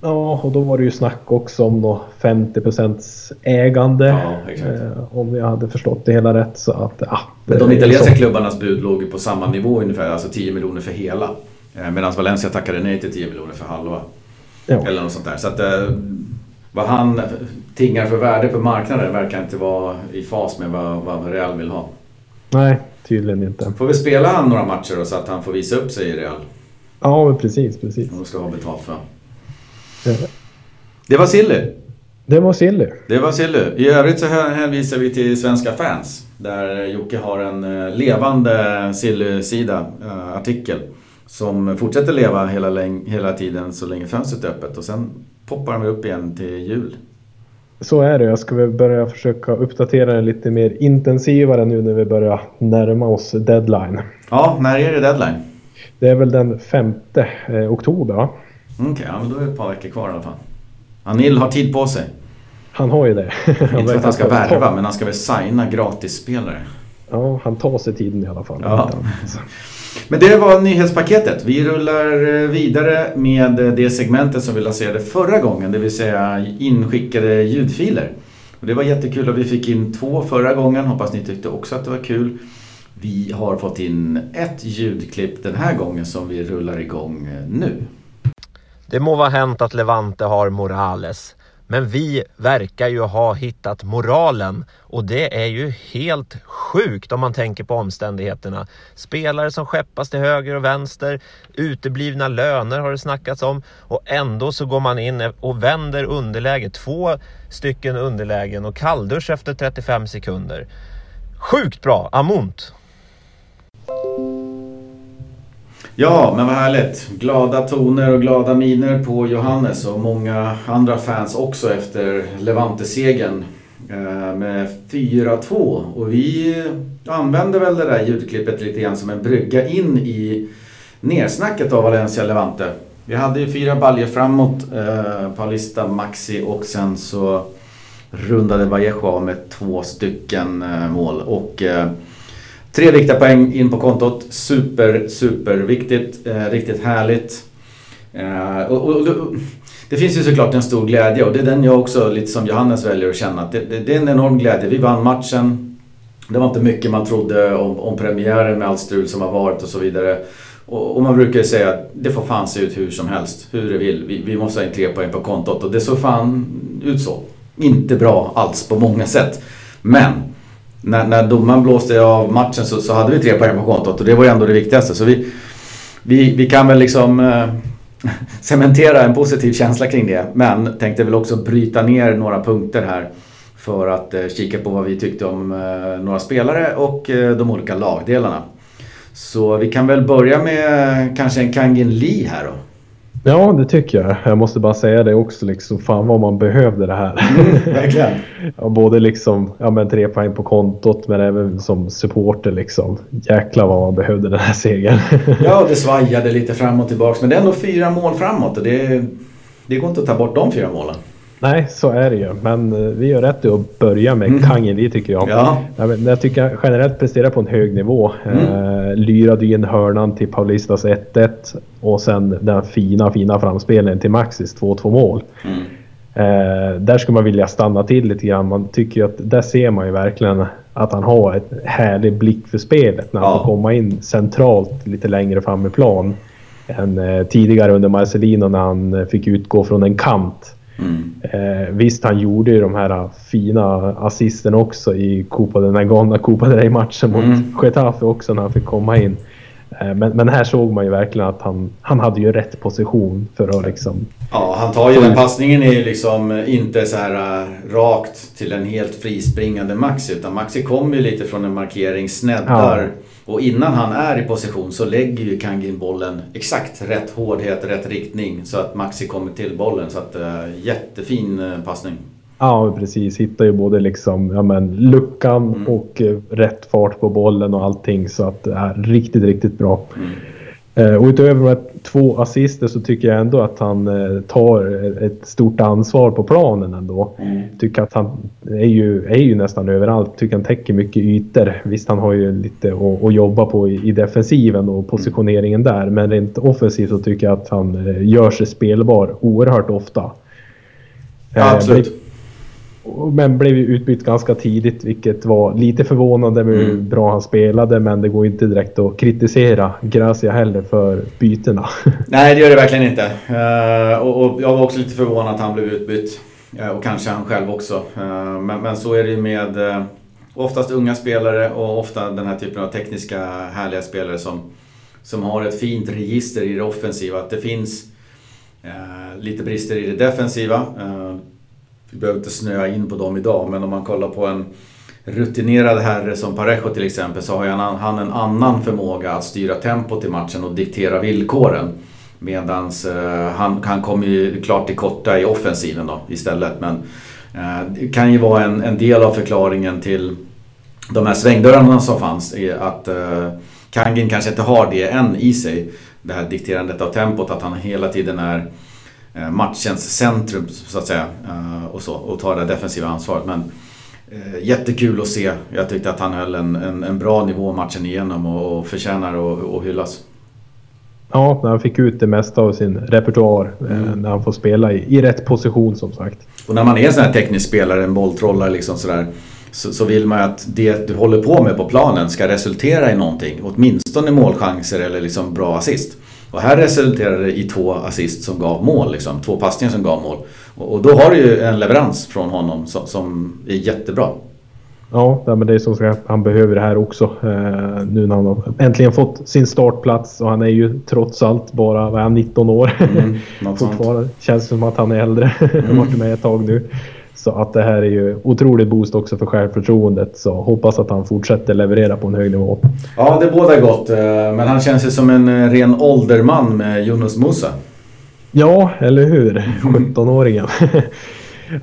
Ja, och då var det ju snack också om då 50% ägande. Ja, exakt. eh, om jag hade förstått det hela rätt. Så att, ja, Men de italienska så. klubbarnas bud låg ju på samma nivå ungefär, alltså 10 miljoner för hela. Eh, Medan Valencia tackade nej till 10 miljoner för halva. Ja. Eller något sånt där. Så att eh, vad han tingar för värde på marknaden verkar inte vara i fas med vad, vad Real vill ha. Nej, tydligen inte. Får vi spela han några matcher då, så att han får visa upp sig i Real. Ja, precis, precis. Om de ska ha betalt för. Eh, Det var Silly. Det var Silly. Det var Silly. I övrigt så här hänvisar vi till Svenska fans. Där Jocke har en eh, levande Silly-sida, eh, artikel. Som fortsätter leva hela, hela tiden så länge fönstret är öppet. Och sen poppar de upp igen till jul. Så är det. Jag ska väl börja försöka uppdatera den lite mer intensivare nu när vi börjar närma oss deadline. Ja, när är det deadline? Det är väl den 5 eh, oktober? Okej, ja, men då är det ett par veckor kvar i alla fall. Anil har tid på sig. Han har ju det. [LAUGHS] Inte för att han ska [LAUGHS] värva, men han ska väl signa gratisspelare. Ja, han tar sig tiden i alla fall. Ja. Men det var nyhetspaketet. Vi rullar eh, vidare med eh, det segmentet som vi lanserade förra gången, det vill säga inskickade ljudfiler. Och det var jättekul och vi fick in två förra gången. Hoppas ni tyckte också att det var kul. Vi har fått in ett ljudklipp den här gången som vi rullar igång eh, nu. Det må vara hänt att Levante har Morales. Men vi verkar ju ha hittat moralen och det är ju helt sjukt om man tänker på omständigheterna. Spelare som skeppas till höger och vänster, uteblivna löner har det snackats om och ändå så går man in och vänder underläge, två stycken underlägen och kalldusch efter 35 sekunder. Sjukt bra, Amunt! Ja, men vad härligt. Glada toner och glada miner på Johannes och många andra fans också efter Levante-segern eh, med 4-2. Och vi använder väl det där ljudklippet lite grann som en brygga in i nersnacket av Valencia-Levante. Vi hade ju fyra baljer framåt, eh, Paulista, Maxi och sen så rundade Vallejo av med två stycken eh, mål. Och eh, Tre viktiga poäng in på kontot. Super, super viktigt. Eh, riktigt härligt. Eh, och, och, och, det finns ju såklart en stor glädje och det är den jag också, lite som Johannes, väljer att känna. Det, det, det är en enorm glädje. Vi vann matchen. Det var inte mycket man trodde om, om premiären med allt strul som har varit och så vidare. Och, och man brukar ju säga att det får fan se ut hur som helst, hur det vill. Vi, vi måste ha in tre poäng på kontot och det såg fan ut så. Inte bra alls på många sätt. Men när, när domaren blåste av matchen så, så hade vi tre poäng på kontot och det var ju ändå det viktigaste. Så vi, vi, vi kan väl liksom eh, [LAUGHS] cementera en positiv känsla kring det. Men tänkte väl också bryta ner några punkter här för att eh, kika på vad vi tyckte om eh, några spelare och eh, de olika lagdelarna. Så vi kan väl börja med eh, kanske en Kangin Lee här då. Ja, det tycker jag. Jag måste bara säga det också. Liksom, fan vad man behövde det här. Mm, verkligen. [LAUGHS] ja, både liksom, ja, men tre poäng på kontot men även som supporter. Liksom. Jäklar vad man behövde den här segern. [LAUGHS] ja, det svajade lite fram och tillbaka. Men det är ändå fyra mål framåt och det, det går inte att ta bort de fyra målen. Nej, så är det ju. Men eh, vi gör rätt i att börja med mm. Kangeli tycker jag. Ja. Jag tycker jag generellt presterar på en hög nivå. Mm. Eh, lyrade in hörnan till Paulistas 1-1 och sen den fina, fina framspelningen till Maxis 2-2 mål. Mm. Eh, där skulle man vilja stanna till lite grann. Man tycker ju att där ser man ju verkligen att han har ett härlig blick för spelet när han ja. får komma in centralt lite längre fram i plan än eh, tidigare under Marcelino när han fick utgå från en kant. Mm. Eh, visst, han gjorde ju de här fina assisten också i Copa de Nagona, Copa del matchen mot mm. Getafe också när han fick komma in. Eh, men, men, här såg man ju verkligen att han, han hade ju rätt position för att liksom... Ja, han tar ju den passningen är ju liksom inte så här uh, rakt till en helt frispringande Maxi utan Maxi kommer ju lite från en markering, sneddar ja. Och innan han är i position så lägger ju Kangin bollen exakt rätt hårdhet, rätt riktning så att Maxi kommer till bollen. Så att uh, jättefin uh, passning. Ja precis, hittar ju både liksom, ja, men, luckan mm. och uh, rätt fart på bollen och allting så att det är riktigt, riktigt bra. Mm. Eh, och utöver de här två assister så tycker jag ändå att han eh, tar ett stort ansvar på planen ändå. Mm. Tycker att han är ju, är ju nästan överallt. Tycker han täcker mycket ytor. Visst, han har ju lite att, att jobba på i, i defensiven och positioneringen mm. där. Men rent offensivt så tycker jag att han eh, gör sig spelbar oerhört ofta. Ja, absolut. Men blev ju utbytt ganska tidigt vilket var lite förvånande med hur mm. bra han spelade men det går inte direkt att kritisera Gracia heller för bytena. [LAUGHS] Nej det gör det verkligen inte. Uh, och, och, jag var också lite förvånad att han blev utbytt. Uh, och kanske han själv också. Uh, men, men, så är det ju med oftast unga spelare och ofta den här typen av tekniska härliga spelare som, som har ett fint register i det offensiva. Att det finns lite brister i det defensiva vi behöver inte snöa in på dem idag, men om man kollar på en rutinerad herre som Parejo till exempel så har han en annan förmåga att styra tempot i matchen och diktera villkoren. Medan eh, han, han kommer ju klart till korta i offensiven då istället. Men eh, det kan ju vara en, en del av förklaringen till de här svängdörrarna som fanns. är Att eh, Kangin kanske inte har det än i sig. Det här dikterandet av tempot, att han hela tiden är matchens centrum så att säga. Eh, och, så, och ta det defensiva ansvaret. Men eh, jättekul att se. Jag tyckte att han höll en, en, en bra nivå matchen igenom och, och förtjänar att hyllas. Ja, när han fick ut det mesta av sin repertoar. Mm. När han får spela i, i rätt position som sagt. Och när man är en sån här teknisk spelare, en bolltrollare liksom sådär. Så, så vill man ju att det du håller på med på planen ska resultera i någonting. Åtminstone målchanser eller liksom bra assist. Och här resulterade det i två assist som gav mål, liksom. två passningar som gav mål. Och, och då har du ju en leverans från honom som, som är jättebra. Ja, men det är som sagt, han behöver det här också. Eh, nu när han har äntligen fått sin startplats och han är ju trots allt bara vad är han, 19 år. Mm, [LAUGHS] Fortfarande känns som att han är äldre. [LAUGHS] Mm. varit med ett tag nu. Så att det här är ju otrolig boost också för självförtroendet. Så hoppas att han fortsätter leverera på en hög nivå. Ja, det båda gott. Eh, men han känns ju som en eh, ren ålderman med Yunus Musa. Ja, eller hur? 17-åringen. [LAUGHS]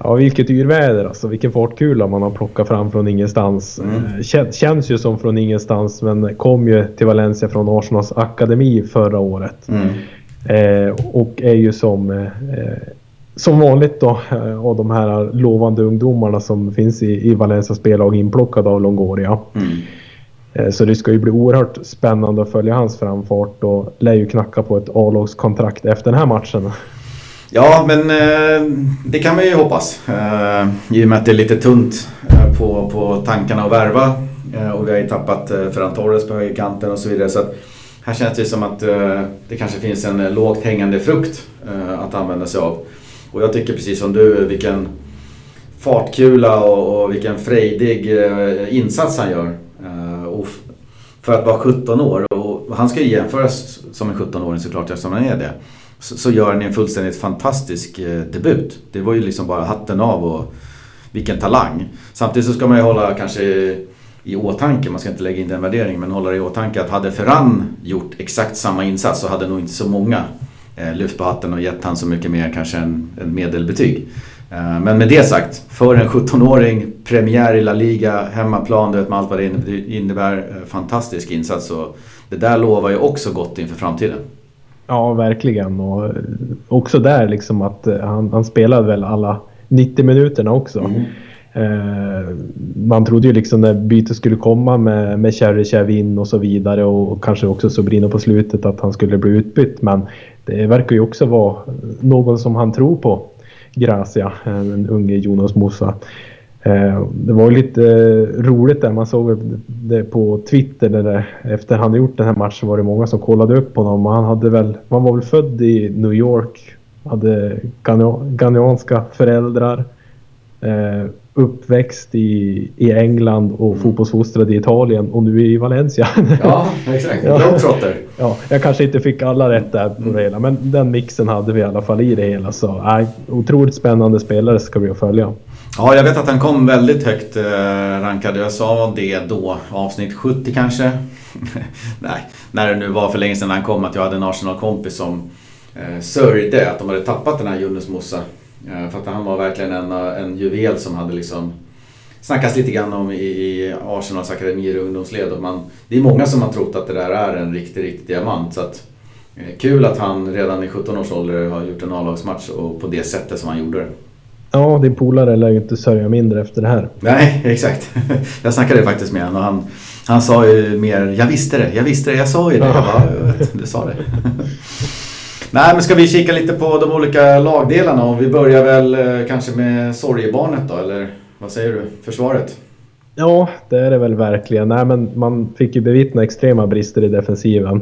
Ja, vilket yrväder alltså. Vilken fartkula man har plockat fram från ingenstans. Mm. Eh, känns ju som från ingenstans men kom ju till Valencia från Arsenals akademi förra året. Mm. Eh, och är ju som eh, som vanligt då eh, av de här lovande ungdomarna som finns i, i Valencia spellag inplockade av Longoria. Mm. Eh, så det ska ju bli oerhört spännande att följa hans framfart och lär ju knacka på ett A-lagskontrakt efter den här matchen. Ja, men eh, det kan man ju hoppas. Eh, I och med att det är lite tunt eh, på, på tankarna att värva. Eh, och vi har ju tappat eh, Ferran Torres på högerkanten och så vidare. Så här känns det som att eh, det kanske finns en eh, lågt hängande frukt eh, att använda sig av. Och jag tycker precis som du, vilken fartkula och, och vilken frejdig eh, insats han gör. Eh, och för att vara 17 år, och han ska ju jämföras som en 17-åring såklart eftersom han är det. Så, så gör han en fullständigt fantastisk eh, debut. Det var ju liksom bara hatten av och vilken talang. Samtidigt så ska man ju hålla kanske i åtanke, man ska inte lägga in den värderingen, men hålla i åtanke att hade Ferran gjort exakt samma insats så hade nog inte så många eh, lyft på hatten och gett han så mycket mer kanske en, en medelbetyg. Eh, men med det sagt, för en 17-åring, premiär i La Liga, hemmaplan, du vet med allt vad det inne- innebär, eh, fantastisk insats. Och det där lovar ju också gott inför framtiden. Ja, verkligen. Och eh, också där liksom att eh, han, han spelade väl alla 90 minuterna också. Eh, Eh, man trodde ju liksom när bytet skulle komma med, med Cherry Chavin och så vidare och kanske också Sobrino på slutet att han skulle bli utbytt. Men det verkar ju också vara någon som han tror på. Gracia, eh, den unge Jonas Musa. Eh, det var ju lite roligt där, man såg det på Twitter där det, efter han gjort den här matchen var det många som kollade upp honom. Och Han, hade väl, han var väl född i New York, hade ghana- föräldrar. Uppväxt i, i England och fotbollsfostrad i Italien och nu i Valencia. Ja, [LAUGHS] exakt. Ja. Globetrotter. ja, jag kanske inte fick alla rätt där på det hela, men den mixen hade vi i alla fall i det hela. Så nej, otroligt spännande spelare ska vi följa. Ja, jag vet att han kom väldigt högt eh, rankad. Jag sa det då, avsnitt 70 kanske. [LAUGHS] Nej, när det nu var för länge sedan han kom att jag hade en Arsenal-kompis som eh, sörjde att de hade tappat den här Yunus Musa. Eh, för att han var verkligen en, eh, en juvel som hade liksom snackas lite grann om i, i Arsenals akademier och ungdomsled. Och man, det är många som har trott att det där är en riktig, riktig diamant. Så att, eh, kul att han redan i 17 års ålder har gjort en A-lagsmatch och på det sättet som han gjorde det. Ja, din polare lär ju inte sörja mindre efter det här. Nej, [LAUGHS] exakt. Jag snackade faktiskt med honom och han, han sa ju mer Jag visste det, jag visste det, jag sa ju det. Jag bara, "Jag vet, du sa det. [LAUGHS] Nej, men ska vi kika lite på de olika lagdelarna och vi börjar väl eh, kanske med sorgebarnet då, eller vad säger du? Försvaret? Ja, det är det väl verkligen. Nej, men man fick ju bevittna extrema brister i defensiven.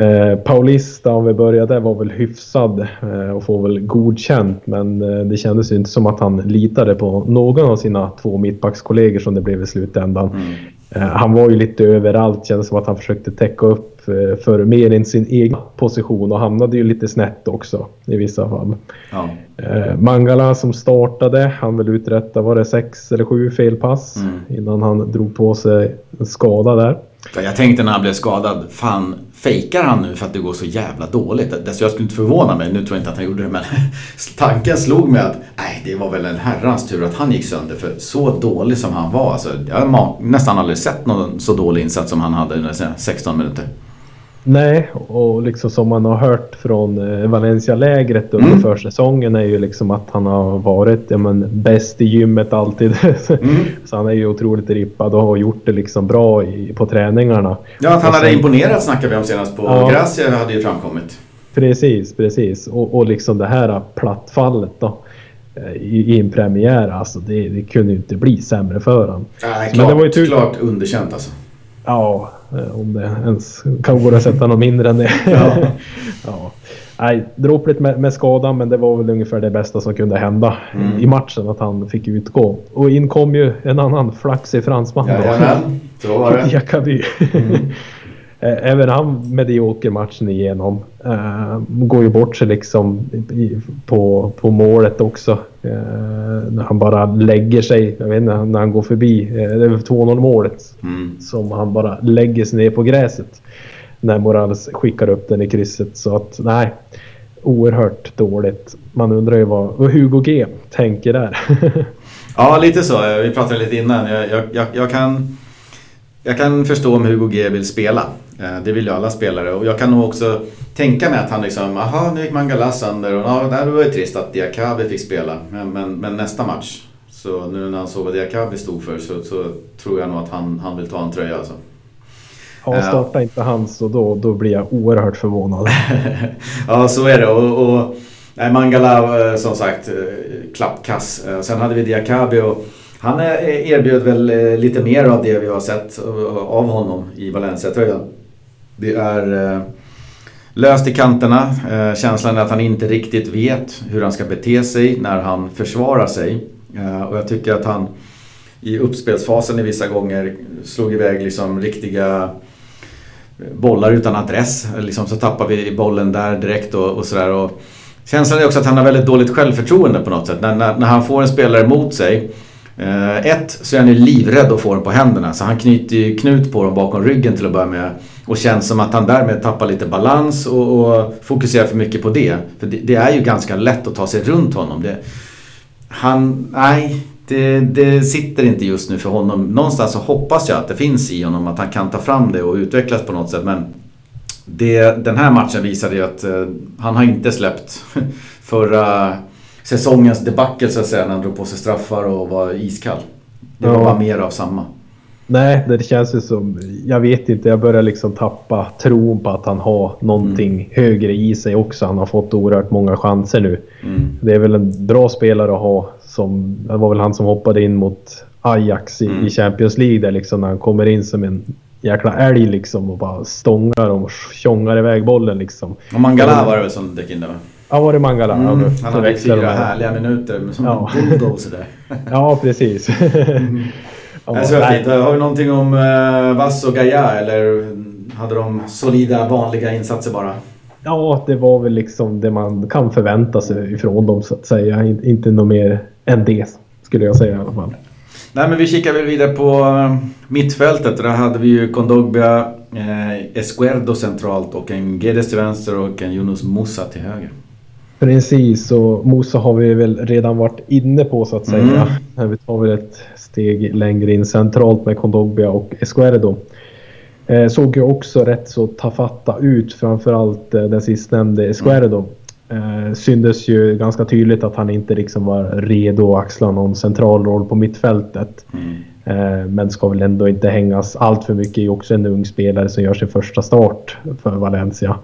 Eh, Paulista, om vi börjar där, var väl hyfsad eh, och får väl godkänt. Men eh, det kändes ju inte som att han litade på någon av sina två mittbackskollegor som det blev i slutändan. Eh, han var ju lite överallt, kändes som att han försökte täcka upp för mer än sin egen position och hamnade ju lite snett också i vissa fall. Ja. Mangala som startade, han vill uträtta, var det sex eller sju felpass Mm. innan han drog på sig en skada där. Jag tänkte när han blev skadad, fan fejkar han nu för att det går så jävla dåligt? Alltså jag skulle inte förvåna mig, nu tror jag inte att han gjorde det men [LAUGHS] tanken slog mig att nej det var väl en herrans tur att han gick sönder för så dålig som han var. Alltså, jag har nästan aldrig sett någon så dålig insats som han hade under sina 16 minuter. Nej, och liksom som man har hört från eh, Valencia-lägret under Mm. försäsongen är ju liksom att han har varit ja, men, bäst i gymmet alltid. [LAUGHS] Mm. Så han är ju otroligt rippad och har gjort det liksom bra i, på träningarna. Ja, att han Och hade sen- imponerat snackade vi om senast på Ja. Gracia hade ju framkommit. Precis, precis. Och, och liksom det här plattfallet då. eh, I, i en premiär, alltså det, det kunde ju inte bli sämre för honom. Nej, Men klart, det var ju tur- klart underkänt alltså. Ja, eh, om det ens kan gå att sätta något mindre än det. [LAUGHS] Ja. [LAUGHS] ja. Nej, dråpligt med, med skadan, men det var väl ungefär det bästa som kunde hända Mm. i matchen, att han fick utgå. Och in kom ju en annan flaxig fransman. Jajamän, så var det. [LAUGHS] Jakaby. Eh, Även han medioker matchen igenom. Uh, går ju bort sig liksom i, på, på målet också. Eh, när han bara lägger sig, jag vet inte, när han går förbi. Uh, det är väl 2-0 målet. Mm. Som han bara lägger sig ner på gräset. När Morales skickar upp den i krysset. Så att nej. Oerhört dåligt. Man undrar ju vad, vad Hugo G tänker där. [LAUGHS] Ja, lite så. Vi pratade lite innan. Jag, jag, jag, jag, kan, jag kan förstå om Hugo G vill spela. Eh, Det vill ju alla spelare. Och jag kan nog också tänka mig att han liksom, aha nu gick Mangala sönder och ja, det var ju trist att Diakabi fick spela. Men, men, men nästa match, så nu när han såg vad Diakabi stod för så, så tror jag nog att han, han vill ta en tröja alltså. Ja, startar inte han så då, då blir jag oerhört förvånad. [LAUGHS] ja, så är det. Och, och nej, Mangala som sagt klappkass. Sen hade vi Diakabi och han erbjöd väl lite mer av det vi har sett av honom i Valencia-tröjan. Det är eh, löst i kanterna. Eh, känslan är att han inte riktigt vet hur han ska bete sig när han försvarar sig. Eh, och jag tycker att han i uppspelsfasen i vissa gånger slog iväg liksom riktiga bollar utan adress. Liksom så tappar vi bollen där direkt och, och sådär. Känslan är också att han har väldigt dåligt självförtroende på något sätt. När, när, när han får en spelare mot sig. Eh, ett, så är han ju livrädd att få den på händerna. Så han knyter ju knut på dem bakom ryggen till att börja med. Och känns som att han därmed tappar lite balans och, och fokuserar för mycket på det. För det, det, är ju ganska lätt att ta sig runt honom. Det, han, nej, det, det, sitter inte just nu för honom. Någonstans så hoppas jag att det finns i honom att han kan ta fram det och utvecklas på något sätt. Men det, den här matchen visade ju att uh, han har inte släppt [LAUGHS] förra säsongens debacle så att säga när han drog på sig straffar och var iskall. Det var bara mer av samma. Nej, det känns ju som... Jag vet inte, jag börjar liksom tappa tron på att han har någonting mm. högre i sig också. Han har fått oerhört många chanser nu. Mm. Det är väl en bra spelare att ha som... Det var väl han som hoppade in mot Ajax i, mm. i Champions League där liksom när han kommer in som en jäkla älg liksom och bara stångar och tjongar iväg bollen liksom. Och Mangala var det väl som dök in där? Ja, var det Mangala? Mm. Han hade fyra härliga minuter som ja. en bulldozer där. ja, precis. [LAUGHS] [LAUGHS] mm. Ja, så fint. Har vi någonting om uh, Vass och Gaia eller hade de solida vanliga insatser bara? Ja, det var väl liksom det man kan förvänta sig ifrån dem så att säga. Inte något mer än det skulle jag säga i alla fall. Nej, men vi kikar väl vidare på eh, mittfältet. Där hade vi ju Kondogbia, eh, Esquerdo centralt och en Guedes till vänster och en Yunus Musa till höger. Precis, och Musa har vi väl redan varit inne på så att säga. Mm. Vi tar väl ett steg längre in centralt med Kondogbia och Esquerdo. Eh, såg ju också rätt så tafatta ut, framförallt eh, den sistnämnde Esquerdo. Eh, syndes ju ganska tydligt att han inte liksom var redo att axla någon central roll på mittfältet. Mm. Eh, men ska väl ändå inte hängas allt för mycket i också en ung spelare som gör sin första start för Valencia.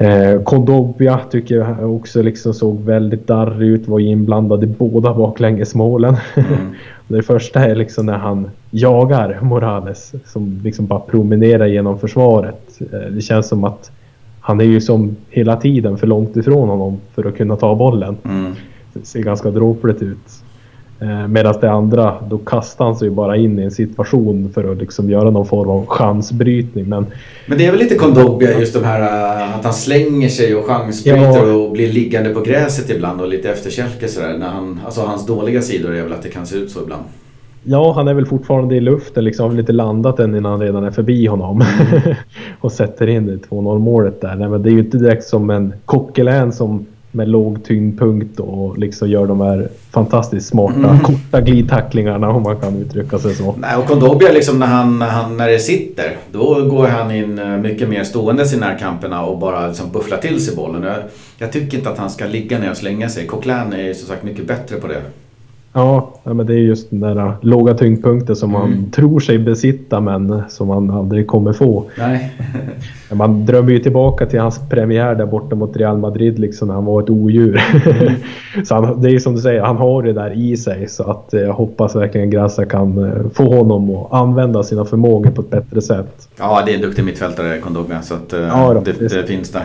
Eh, Kondobia tycker jag också liksom såg väldigt darrig ut, var inblandad i båda baklängesmålen. Mm. [LAUGHS] det första är liksom när han jagar Morales som liksom bara promenerar genom försvaret. Eh, det känns som att han är ju som hela tiden för långt ifrån honom för att kunna ta bollen. Mm. Det ser ganska dråpligt ut. Eh, Medan det andra, då kastar han sig bara in i en situation för att liksom göra någon form av chansbrytning. Men, men det är väl lite Kondogbia just de här eh, att han slänger sig och chansbryter ja. och blir liggande på gräset ibland och lite efterkälke sådär. När han, alltså hans dåliga sidor är väl att det kan se ut så ibland. Ja, han är väl fortfarande i luften liksom. Har väl inte landat än innan han redan är förbi honom. Mm. [LAUGHS] och sätter in det 2-0 målet där. Nej, men det är ju inte direkt som en Coquelin som med låg tyngdpunkt och liksom gör de här fantastiskt smarta mm. korta glidtacklingarna om man kan uttrycka sig så. Nej, och Kondobia liksom när, han, när, han, när det sitter då går han in eh, mycket mer stående i närkamperna och bara liksom bufflar till sig bollen. Jag, jag tycker inte att han ska ligga ner och slänga sig. Coquelin är som sagt mycket bättre på det. Ja, men det är just den där äh, låga tyngdpunkten som mm. man tror sig besitta men som man aldrig kommer få. Nej. [LAUGHS] man drömmer ju tillbaka till hans premiär där borta mot Real Madrid liksom när han var ett odjur. Mm. [LAUGHS] så han, det är som du säger, han har det där i sig så att eh, jag hoppas verkligen Grassa kan eh, få honom att använda sina förmågor på ett bättre sätt. Ja, det är en duktig mittfältare Kondogbia så att ja, då, det, det finns där.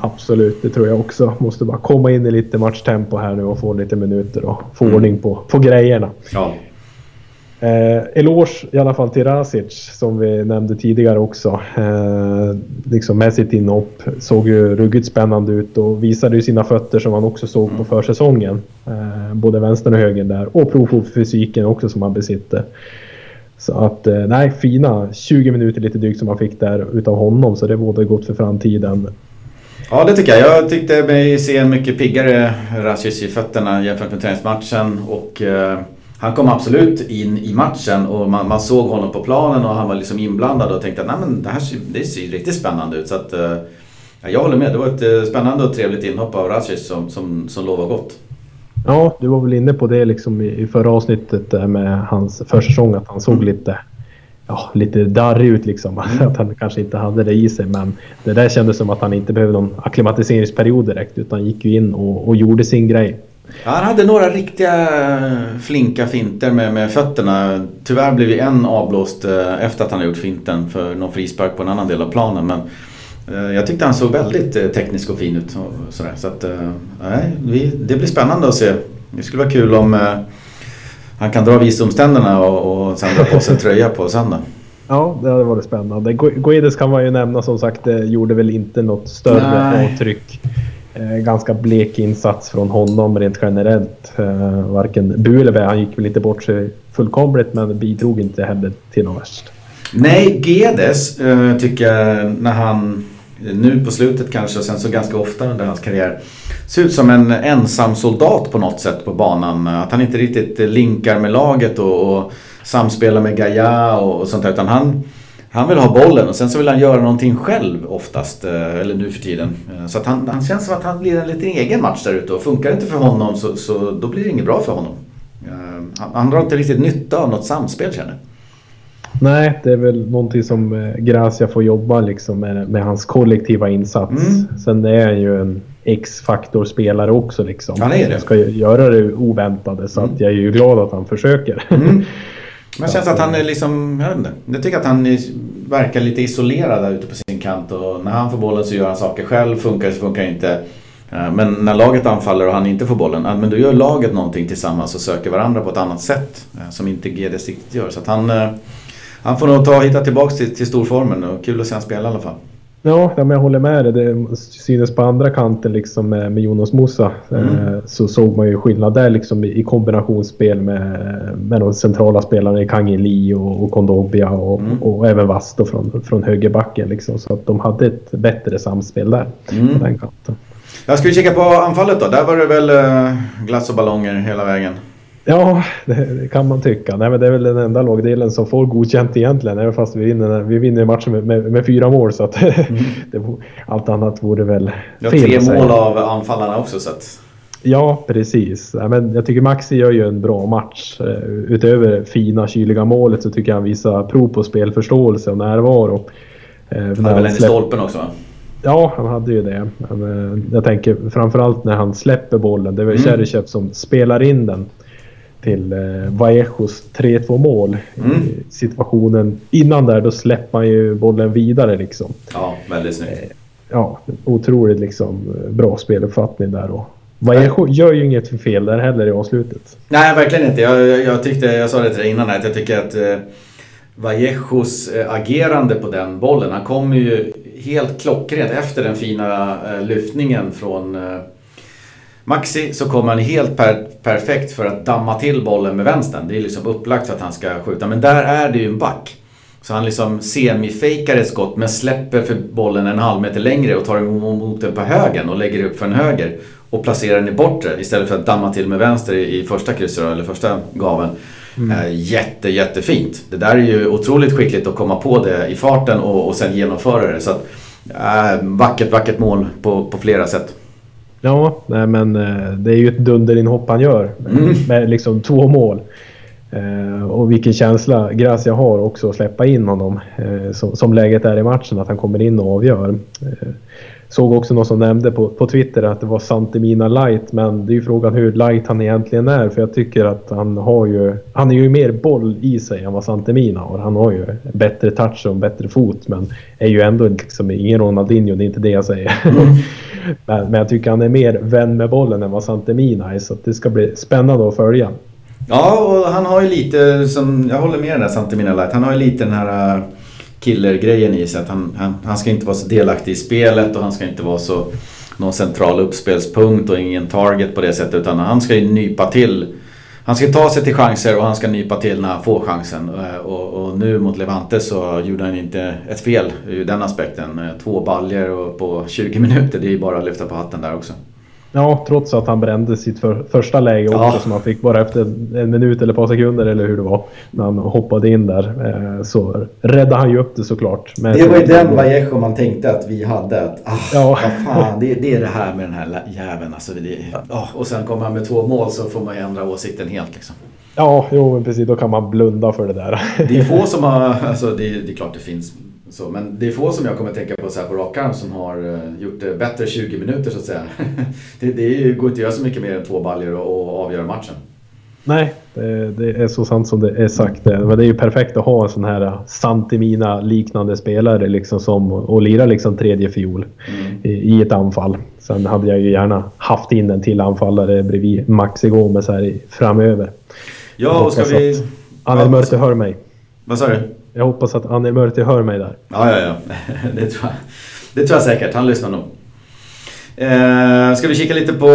Absolut, det tror jag också. Måste bara komma in i lite matchtempo här nu och få lite minuter och få mm. ordning på, på grejerna. Ja. Eh, eloge i alla fall till Rasic som vi nämnde tidigare också. Eh, liksom med sitt inhopp såg ju ruggigt spännande ut och visade ju sina fötter som han också såg på mm. försäsongen. Eh, både vänstern och höger där och prov på fysiken också som han besitter. Så att eh, nej, fina 20 minuter lite drygt som han fick där utav honom så det bådar gott för framtiden. Ja, det tycker jag. Jag tyckte mig se en mycket piggare Rasic i fötterna jämfört med träningsmatchen. Och, eh, han kom absolut in i matchen och man, man, såg honom på planen och han var liksom inblandad och tänkte att Nej, men det här ser, det ser riktigt spännande ut. Så att, eh, jag håller med. Det var ett eh, spännande och trevligt inhopp av Rasic som, som, som lovar gott. Ja, du var väl inne på det liksom i, i förra avsnittet med hans försäsong att han såg mm. lite ja, lite darrig ut liksom. [LAUGHS] Mm. Att han kanske inte hade det i sig. Men det där kändes som att han inte behövde någon akklimatiseringsperiod direkt. Utan gick ju in och, och gjorde sin grej. Ja, han hade några riktiga flinka finter med, med fötterna. Tyvärr blev ju en avblåst eh, efter att han gjort finten för någon frispark på en annan del av planen. Men eh, jag tyckte han såg väldigt eh, teknisk och fin ut. Och sådär. Så att, nej, det blir spännande att se. Det skulle vara kul om han kan dra visdomständerna och, och sen dra på sig [LAUGHS] tröja på söndag. Ja, det hade varit spännande. Guedes kan man ju nämna som sagt, det gjorde väl inte något större Nej. avtryck. Eh, ganska blek insats från honom rent generellt. Eh, varken Bu eller Bä, han gick väl inte bort sig fullkomligt men bidrog inte heller till något värst. Nej, Gedes eh, tycker jag när han nu på slutet kanske och sen så ganska ofta under hans karriär ser ut som en ensam soldat på något sätt på banan. Att han inte riktigt linkar med laget och, och samspelar med Gaia och, och sånt där. Utan han, han vill ha bollen och sen så vill han göra någonting själv oftast. Eh, eller nu för tiden. Eh, så att han, han känns som att han blir en liten egen match där ute. Och funkar det inte för honom så, så då blir det inget bra för honom. Eh, han, han drar inte riktigt nytta av något samspel känner jag. Nej, det är väl någonting som Gracia får jobba liksom med, med hans kollektiva insats. Mm. Sen är han ju en X-faktor spelare också liksom. Han är det. Han ska göra det oväntade så mm. att jag är ju glad att han försöker. Mm. Man [LAUGHS] känns att han är liksom, jag vet inte. Jag tycker att han verkar lite isolerad där ute på sin kant och när han får bollen så gör han saker själv. Funkar det så funkar det inte. Eh, men när laget anfaller och han inte får bollen, men då gör laget någonting tillsammans och söker varandra på ett annat sätt. Eh, som inte GDS riktigt gör. Så han, eh, han får nog ta och hitta tillbaka till, till storformen och kul att se honom spela i alla fall. Ja, men jag håller med dig. Det synes på andra kanten liksom med, Jonas Musa mm. eh, så såg man ju skillnad där liksom i, kombinationsspel med, med de centrala spelarna i Kangin Lee och, och Kondobia och, mm. och, och, även Vasto från, från högerbacken. Liksom, så att de hade ett bättre samspel där mm. på den kanten. Jag skulle kika på anfallet då. Där var det väl eh, glass och ballonger hela vägen. Ja, det, kan man tycka. Nej, men det är väl den enda lagdelen som får godkänt egentligen. Även fast vi vinner, vi vinner matchen med, med, med fyra mål. Så att [LAUGHS] mm. det, allt annat vore väl fel Tre mål av anfallarna också. Så att... Ja, precis. Ja, men jag tycker Maxi gör ju en bra match. Eh, utöver fina kyliga målet så tycker jag han visar prov på spelförståelse och närvaro. Eh, han hade väl en i stolpen också va? Ja, han hade ju det. Men eh, jag tänker framförallt när han släpper bollen. Det är väl mm. Som spelar in den till eh, Vallejos 3-2 mål. Mm. I situationen innan där då släpper man ju bollen vidare liksom. Ja, väldigt snyggt. Eh, ja, otroligt liksom bra speluppfattning där då. Vallejo gör ju inget fel där heller i avslutet. Nej, verkligen inte. Jag, jag, jag tyckte, jag sa det till dig innan att jag tycker att eh, Vallejos eh, agerande på den bollen, han kommer ju helt klockrent efter den fina eh, lyftningen från eh, Maxi så kommer han helt per perfekt för att damma till bollen med vänstern. Det är liksom upplagt för att han ska skjuta. Men där är det ju en back. Så han liksom semifejkar ett skott men släpper för bollen en halv meter längre och tar emot den på högen och lägger upp för en höger. Och placerar den i bortre istället för att damma till med vänster i första krysset eller första gaven. Mm. Eh, jätte, jättefint. Det där är ju otroligt skickligt att komma på det i farten och, och sen genomföra det. Så att, äh, vackert, vackert mål på, på flera sätt. Ja, nej, men eh, det är ju ett dunderinhopp han gör mm. med liksom två mål. Eh, och vilken känsla Gracia har också att släppa in honom eh, som, som, läget är i matchen, att han kommer in och avgör. Eh, såg också någon som nämnde på, på Twitter att det var Santemina light, men det är ju frågan hur light han egentligen är. För jag tycker att han har ju, han är ju mer boll i sig än vad Santemina har. Han har ju bättre touch och bättre fot, men är ju ändå liksom ingen Ronaldinho, det är inte det jag säger. Mm. [LAUGHS] men, men jag tycker han är mer vän med bollen än vad Santemina är, så det ska bli spännande att följa. Ja, och han har ju lite, som, jag håller med den där Santemina light, han har ju lite den här killergrejen i sig. Att han, han, han ska inte vara så delaktig i spelet och han ska inte vara så någon central uppspelspunkt och ingen target på det sättet. Utan han ska ju nypa till. Han ska ta sig till chanser och han ska nypa till när han får chansen. Eh, och, och nu mot Levante så gjorde han inte ett fel ur den aspekten. Eh, två baljer på 20 minuter, det är ju bara att lyfta på hatten där också. Ja, trots att han brände sitt för, första läge också ja. som han fick bara efter en minut eller ett par sekunder eller hur det var. När han hoppade in där. Eh, så räddade han ju upp det såklart. det var ju den Vallejo man tänkte att vi hade. Att, ah, ja. Vad fan, det, det, är det här med den här jäveln. Alltså, det, oh, och sen kommer han med två mål så får man ju ändra åsikten helt liksom. Ja, jo men precis. Då kan man blunda för det där. Det är få [LAUGHS] som har, alltså det, det är klart det finns så, men det är få som jag kommer tänka på så här på rak arm som har uh, gjort det bättre 20 minuter så att säga. [LAUGHS] det, det går inte att göra så mycket mer än två baljor och, och avgöra matchen. Nej, det, det, är så sant som det är sagt. Men det är ju perfekt att ha en sån här Santimina liknande spelare liksom som och lira liksom tredje fiol mm. i, i, ett anfall. Sen hade jag ju gärna haft in en till anfallare bredvid Maxi Gomes här framöver. Ja, och ska vi... Annel Mörte hör mig. Vad sa du? Jag hoppas att Annel Mörti hör mig där. Ja, ja, ja. [LAUGHS] Det tror jag, det tror jag säkert. Han lyssnar nog. Eh, ska vi kika lite på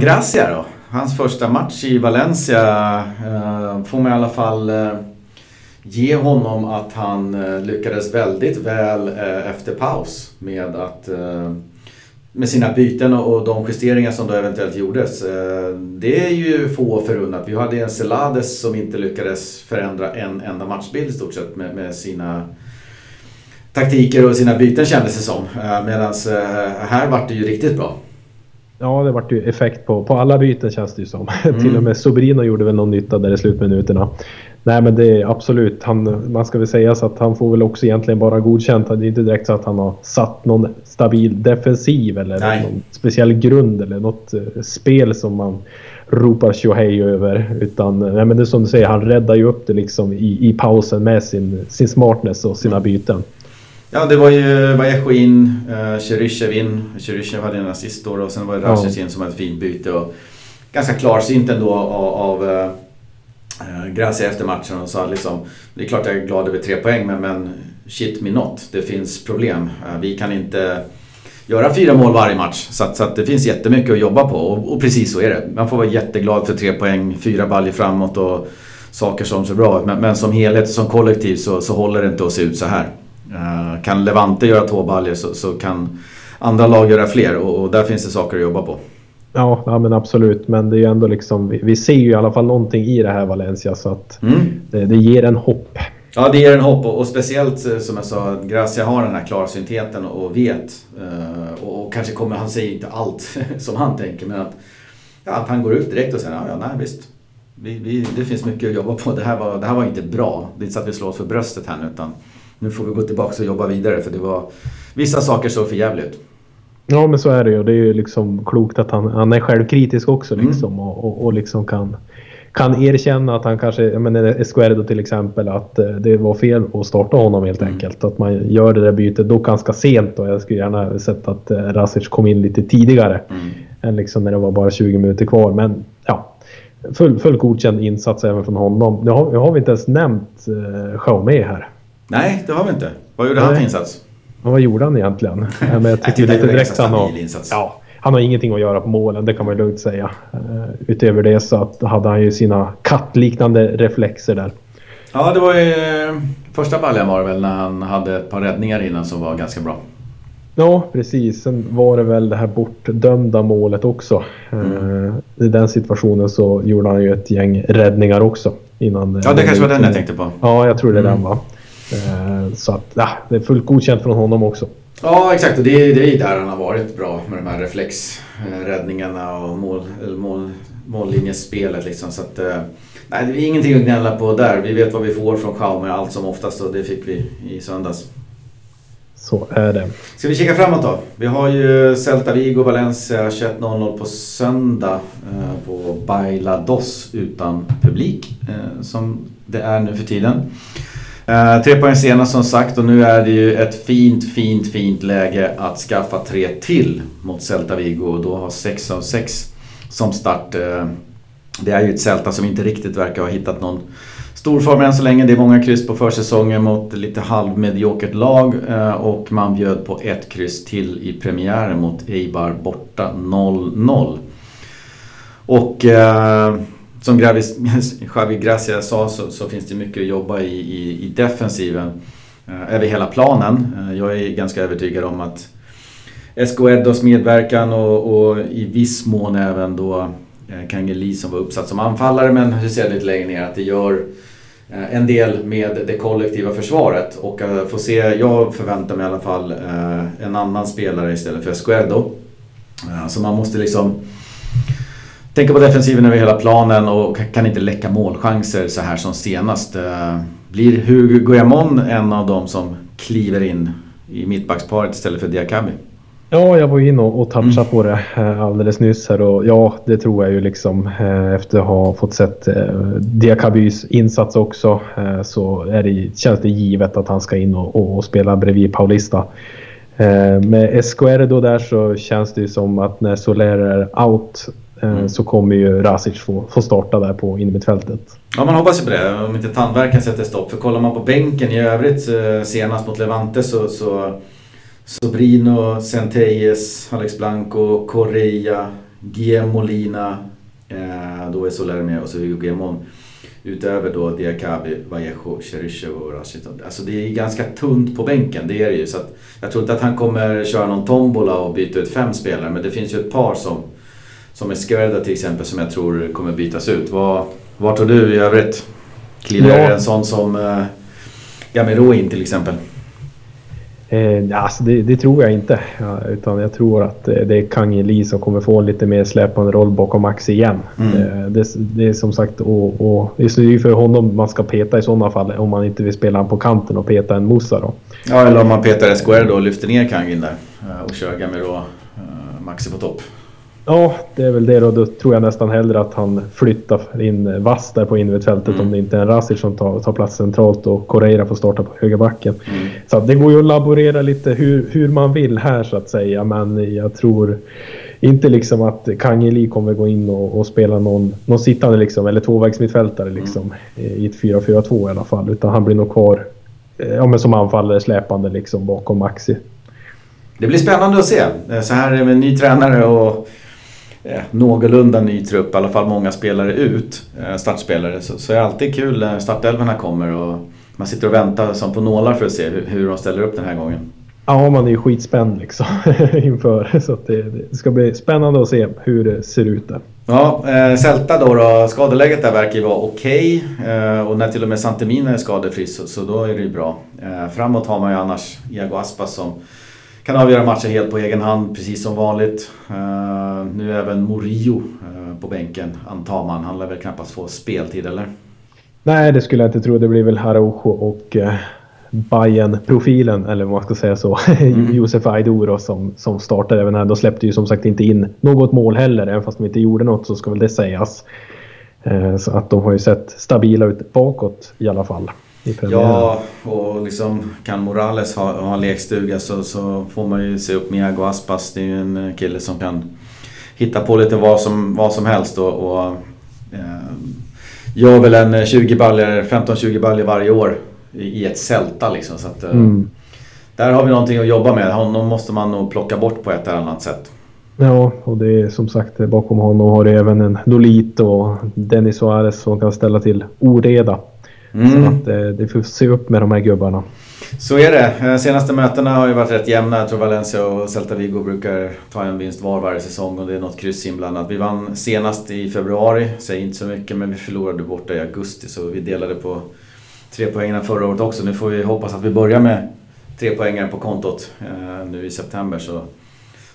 Gracia då? Hans första match i Valencia eh, får man i alla fall eh, ge honom att han eh, lyckades väldigt väl eh, efter paus med att eh, med sina byten och de justeringar som då eventuellt gjordes. Eh, det är ju få förunnat. Vi hade en Celades som inte lyckades förändra en enda matchbild i stort sett med, med sina taktiker och sina byten kändes det som. Medan här vart det ju riktigt bra. Ja, det vart ju effekt på, på alla byten känns det ju som. [LAUGHS] Mm. Till och med Sobrino gjorde väl någon nytta där i slutminuterna. Nej men det är absolut, han, man ska väl säga så att han får väl också egentligen bara godkänt. Det är inte direkt så att han har satt någon stabil defensiv eller Nej. någon speciell grund eller något uh, spel som man ropar tjohej över. Utan nej, men det är som du säger, han räddar ju upp det liksom i, i pausen med sin, sin smartness och sina byten. Ja, det var ju Vallejo in, uh, Cheryshev in. Cheryshev hade en assist då och sen var det Rashic in som hade ett fint byte. Och ganska klarsynt ändå av, av Eh, Gracia efter matchen och sa liksom Det är klart jag är glad över tre poäng men, men shit me not. Det finns problem. Eh, vi kan inte göra fyra mål varje match. Så, att, så att det finns jättemycket att jobba på och, och, precis så är det. Man får vara jätteglad för tre poäng, fyra baljor framåt och saker som ser bra ut. Men, men, som helhet, som kollektiv så, så håller det inte att se ut så här. Eh, kan Levante göra två baljor så, så, kan andra lag göra fler och, och, där finns det saker att jobba på. Ja, ja men absolut. Men det är ju ändå liksom, vi, vi ser ju i alla fall någonting i det här Valencia så att mm. det, det, ger en hopp. Ja, det ger en hopp och, och, speciellt eh, som jag sa, Gracia har den här klarsyntheten och vet. Uh, och, och, kanske kommer, han säger inte allt [LAUGHS] som han tänker, men att, ja, att han går ut direkt och säger ja, ja nej visst. Vi, vi, det finns mycket att jobba på. Det här, var, det här var inte bra. Det är inte så att vi slår oss för bröstet här nu utan nu får vi gå tillbaka och jobba vidare för det var vissa saker såg för jävligt ut. Ja men så är det ju. Det är ju liksom klokt att han, han är självkritisk också mm. liksom mm. och, och, och, liksom kan, kan erkänna att han kanske, jag menar Esquerdo till exempel, att eh, det var fel att starta honom helt mm. enkelt. Att man gör det där bytet då ganska sent och jag skulle gärna sett att eh, Rasic kom in lite tidigare. Mm. Än liksom när det var bara 20 minuter kvar. Men ja, full, full godkänd insats även från honom. Nu har, nu har vi inte ens nämnt eh, Jaume här. Nej, det har vi inte. Vad gjorde Nej. han för insats? Vad gjorde han egentligen? [LAUGHS] Men jag tycker lite direkt han har... Ja, han har ingenting att göra på målen, det kan man lugnt säga. Uh, utöver det så att hade han ju sina kattliknande reflexer där. Ja, det var ju första baljan var det väl när han hade ett par räddningar innan som var ganska bra. Ja, precis. Sen var det väl det här bortdömda målet också. Mm. Uh, I den situationen så gjorde han ju ett gäng räddningar också. Innan ja, det kanske var den jag tänkte på. Ja, jag tror det är mm. den va. Eh, så att, ja, det är fullt godkänt från honom också. Ja, exakt. Och det är, det är där han har varit bra med de här reflexräddningarna och mål, mål, mållinjespelet. Liksom. Så att, eh, nej, det är ingenting att gnälla på där. Vi vet vad vi får från Schaumer allt som oftast och det fick vi i söndags. Så är det. Ska vi kika framåt då? Vi har ju Celta Vigo Valencia 21.00 på söndag eh, på Bailados utan publik som det är nu för tiden. Eh, tre poäng senast som sagt och nu är det ju ett fint, fint, fint läge att skaffa tre till mot Celta Vigo och då har 6 av 6 som start. Eh, det är ju ett Celta som inte riktigt verkar ha hittat någon stor form än så länge. Det är många kryss på försäsongen mot lite halvmediokert lag eh, och man bjöd på ett kryss till i premiären mot Eibar borta 0-0. Och som Gravis, [LAUGHS] Javi Gracia sa så, så, finns det mycket att jobba i, i, i defensiven eh, över hela planen. Eh, jag är ganska övertygad om att Escoedos medverkan och, och, i viss mån även då eh, Kangeli som var uppsatt som anfallare men hur ser lite längre ner att det gör eh, en del med det kollektiva försvaret och eh, få se, jag förväntar mig i alla fall eh, en annan spelare istället för Escuedo. så man måste liksom tänker på defensiven över hela planen och kan inte läcka målchanser så här som senast. Eh, blir Hugo Guillamon en av dem som kliver in i mittbacksparet istället för Diakabi? Ja, jag var inne och, och touchade mm. på det eh, alldeles nyss här och ja, det tror jag ju liksom eh, efter att ha fått sett Diakabys insats också så är det, känns det givet att han ska in och, och spela bredvid Paulista. Med Esquerdo där så känns det ju som att när Soler är out mm. så kommer ju Rasic få, få starta där på innermittfältet. Ja, man hoppas ju på det. Om inte tandvärken sätter stopp. För kollar man på bänken i övrigt senast mot Levante så, så Sobrino, Centelles, Alex Blanco, Correa, Guillermo Molina, eh, då är Soler med och så Hugo Guillemon. Utöver då Diakabi, Vallejo, Cheryshev och Rashid. Alltså det är ganska tunt på bänken, det är det ju. Så jag tror inte att han kommer köra någon tombola och byta ut fem spelare. Men det finns ju ett par som, som Esquerda till exempel, som jag tror kommer bytas ut. Vad, vad tror du i övrigt? Kliver ja. en sån som eh, Gamero in till exempel? Eh, alltså det, det, tror jag inte. Ja, utan jag tror att eh, det är Kang Lee som kommer få en lite mer släpande roll bakom Max igen. Mm. Eh, det, det, är som sagt och, och det är ju för honom man ska peta i sådana fall. Om man inte vill spela på kanten och peta en Musa då. Ja, eller om man petar SKR då och lyfter ner Kangin där eh, och kör Gamero uh, Maxi på topp. Ja, det är väl det då. Då tror jag nästan hellre att han flyttar in Vass där på innermittfältet mm. om det inte är en Rasic som tar, tar plats centralt och Correira får starta på högerbacken. Mm. Så det går ju att laborera lite hur, hur man vill här så att säga. Men jag tror inte liksom att Kangeli kommer gå in och, och, spela någon, någon sittande liksom, eller tvåvägsmittfältare liksom, mm. i ett 4-4-2 i alla fall. Utan han blir nog kvar eh, ja, men som anfallare släpande liksom bakom Maxi. Det blir spännande att se. Så här med ny tränare och eh, någorlunda ny trupp, i alla fall många spelare ut, eh, startspelare, så, så är det alltid kul när startelvorna kommer och man sitter och väntar som på nålar för att se hur, hur de ställer upp den här gången. Ja, man är ju skitspänd liksom [LAUGHS] inför. Så det, det, ska bli spännande att se hur det ser ut där. Ja, eh, Celta då, då skadeläget där verkar ju vara okej. Okay. Eh, och när till och med Santemina är skadefri så, så då är det ju bra. Eh, framåt har man ju annars Iago Aspas som kan avgöra matcher helt på egen hand, precis som vanligt. Uh, nu är även Morio uh, på bänken, antar man. Han lär väl knappast få speltid, eller? Nej, det skulle jag inte tro. Det blir väl Araujo och uh, bayern profilen eller vad man ska säga så, [LAUGHS] mm. Josef Aiduro som, som startar även här. De släppte ju som sagt inte in något mål heller, även fast de inte gjorde något så ska väl det sägas. Så att de har ju sett stabila ut bakåt i alla fall. Ja, och liksom kan Morales ha, ha lekstuga så, så får man ju se upp med Iago Aspas. Det är ju en kille som kan hitta på lite vad som, vad som helst och, och eh, gör väl en 20 baller, 15-20 baller varje år i ett Celta liksom. Så att, eh, mm. Där har vi någonting att jobba med. Honom måste man nog plocka bort på ett eller annat sätt. Ja, och det är som sagt bakom honom har du även en Dolito och Dennis Suarez som kan ställa till oreda. Mm. Så att det, det får se upp med de här gubbarna. Så är det. Eh, senaste mötena har ju varit rätt jämna. Jag tror Valencia och Celta Vigo brukar ta en vinst var varje säsong och det är något kryss inblandat. Vi vann senast i februari, säger inte så mycket, men vi förlorade borta i augusti så vi delade på tre poängen förra året också. Nu får vi hoppas att vi börjar med tre poängar på kontot eh, nu i september så,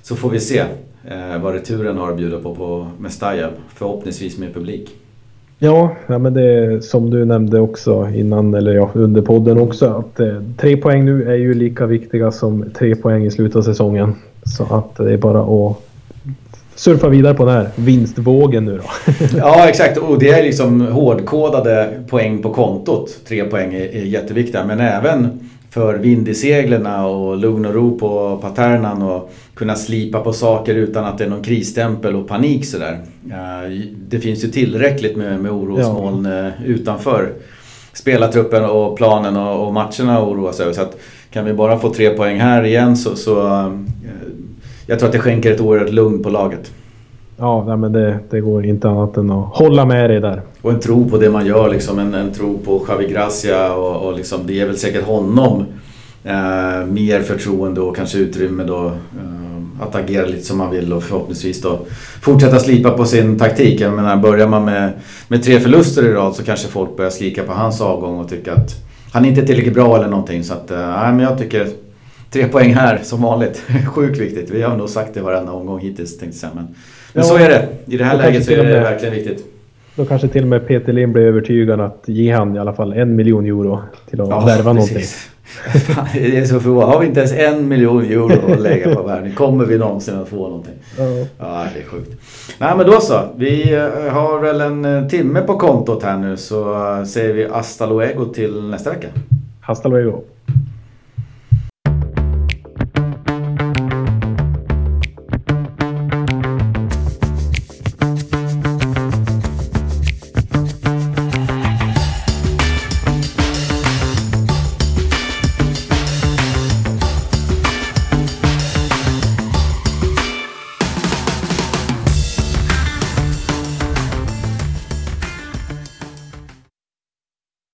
så får vi se eh, vad returen har att bjuda på på Mestalla. Förhoppningsvis med publik. Ja, ja men det är som du nämnde också innan, eller ja, under podden också, att eh, tre poäng nu är ju lika viktiga som tre poäng i slutet av säsongen. Så att det är bara att surfa vidare på den här vinstvågen nu då. [LAUGHS] ja, exakt. Och det är liksom hårdkodade poäng på kontot. Tre poäng är, är jätteviktiga, men även för vind i seglerna och lugn och ro på paternan och kunna slipa på saker utan att det är någon krisstämpel och panik sådär. Det finns ju tillräckligt med, med orosmoln ja. Eh, utanför spelartruppen och planen och, och matcherna att oroa sig över. Så att kan vi bara få tre poäng här igen så, så eh, jag tror att det skänker ett oerhört lugn på laget. Ja, nej, men det, det, går inte annat än att hålla med dig där. Och en tro på det man gör, liksom, en, en tro på Javi Gracia och, och liksom, det ger väl säkert honom eh, mer förtroende och kanske utrymme då eh, att agera lite som man vill och förhoppningsvis då fortsätta slipa på sin taktik. Jag menar, börjar man med, med tre förluster i rad så kanske folk börjar skrika på hans avgång och tycka att han inte är tillräckligt bra eller någonting. Så att, eh, men jag tycker tre poäng här som vanligt. [LAUGHS] Sjukt viktigt. Vi har nog sagt det varenda omgång hittills tänkte jag säga. Men men Ja, så är det. I det här läget så är det med- verkligen viktigt. Då kanske till och med Peter Lind blir övertygad att ge han i alla fall en miljon euro till att värva någonting. Fan, det är så förvånande. Har vi inte ens en miljon euro att lägga på värvning? Kommer vi någonsin att få någonting? Ja. Ja, det är sjukt. Nej men då så. Vi eh, har väl en eh, timme på kontot här nu så eh, säger vi hasta luego till nästa vecka. Hasta luego.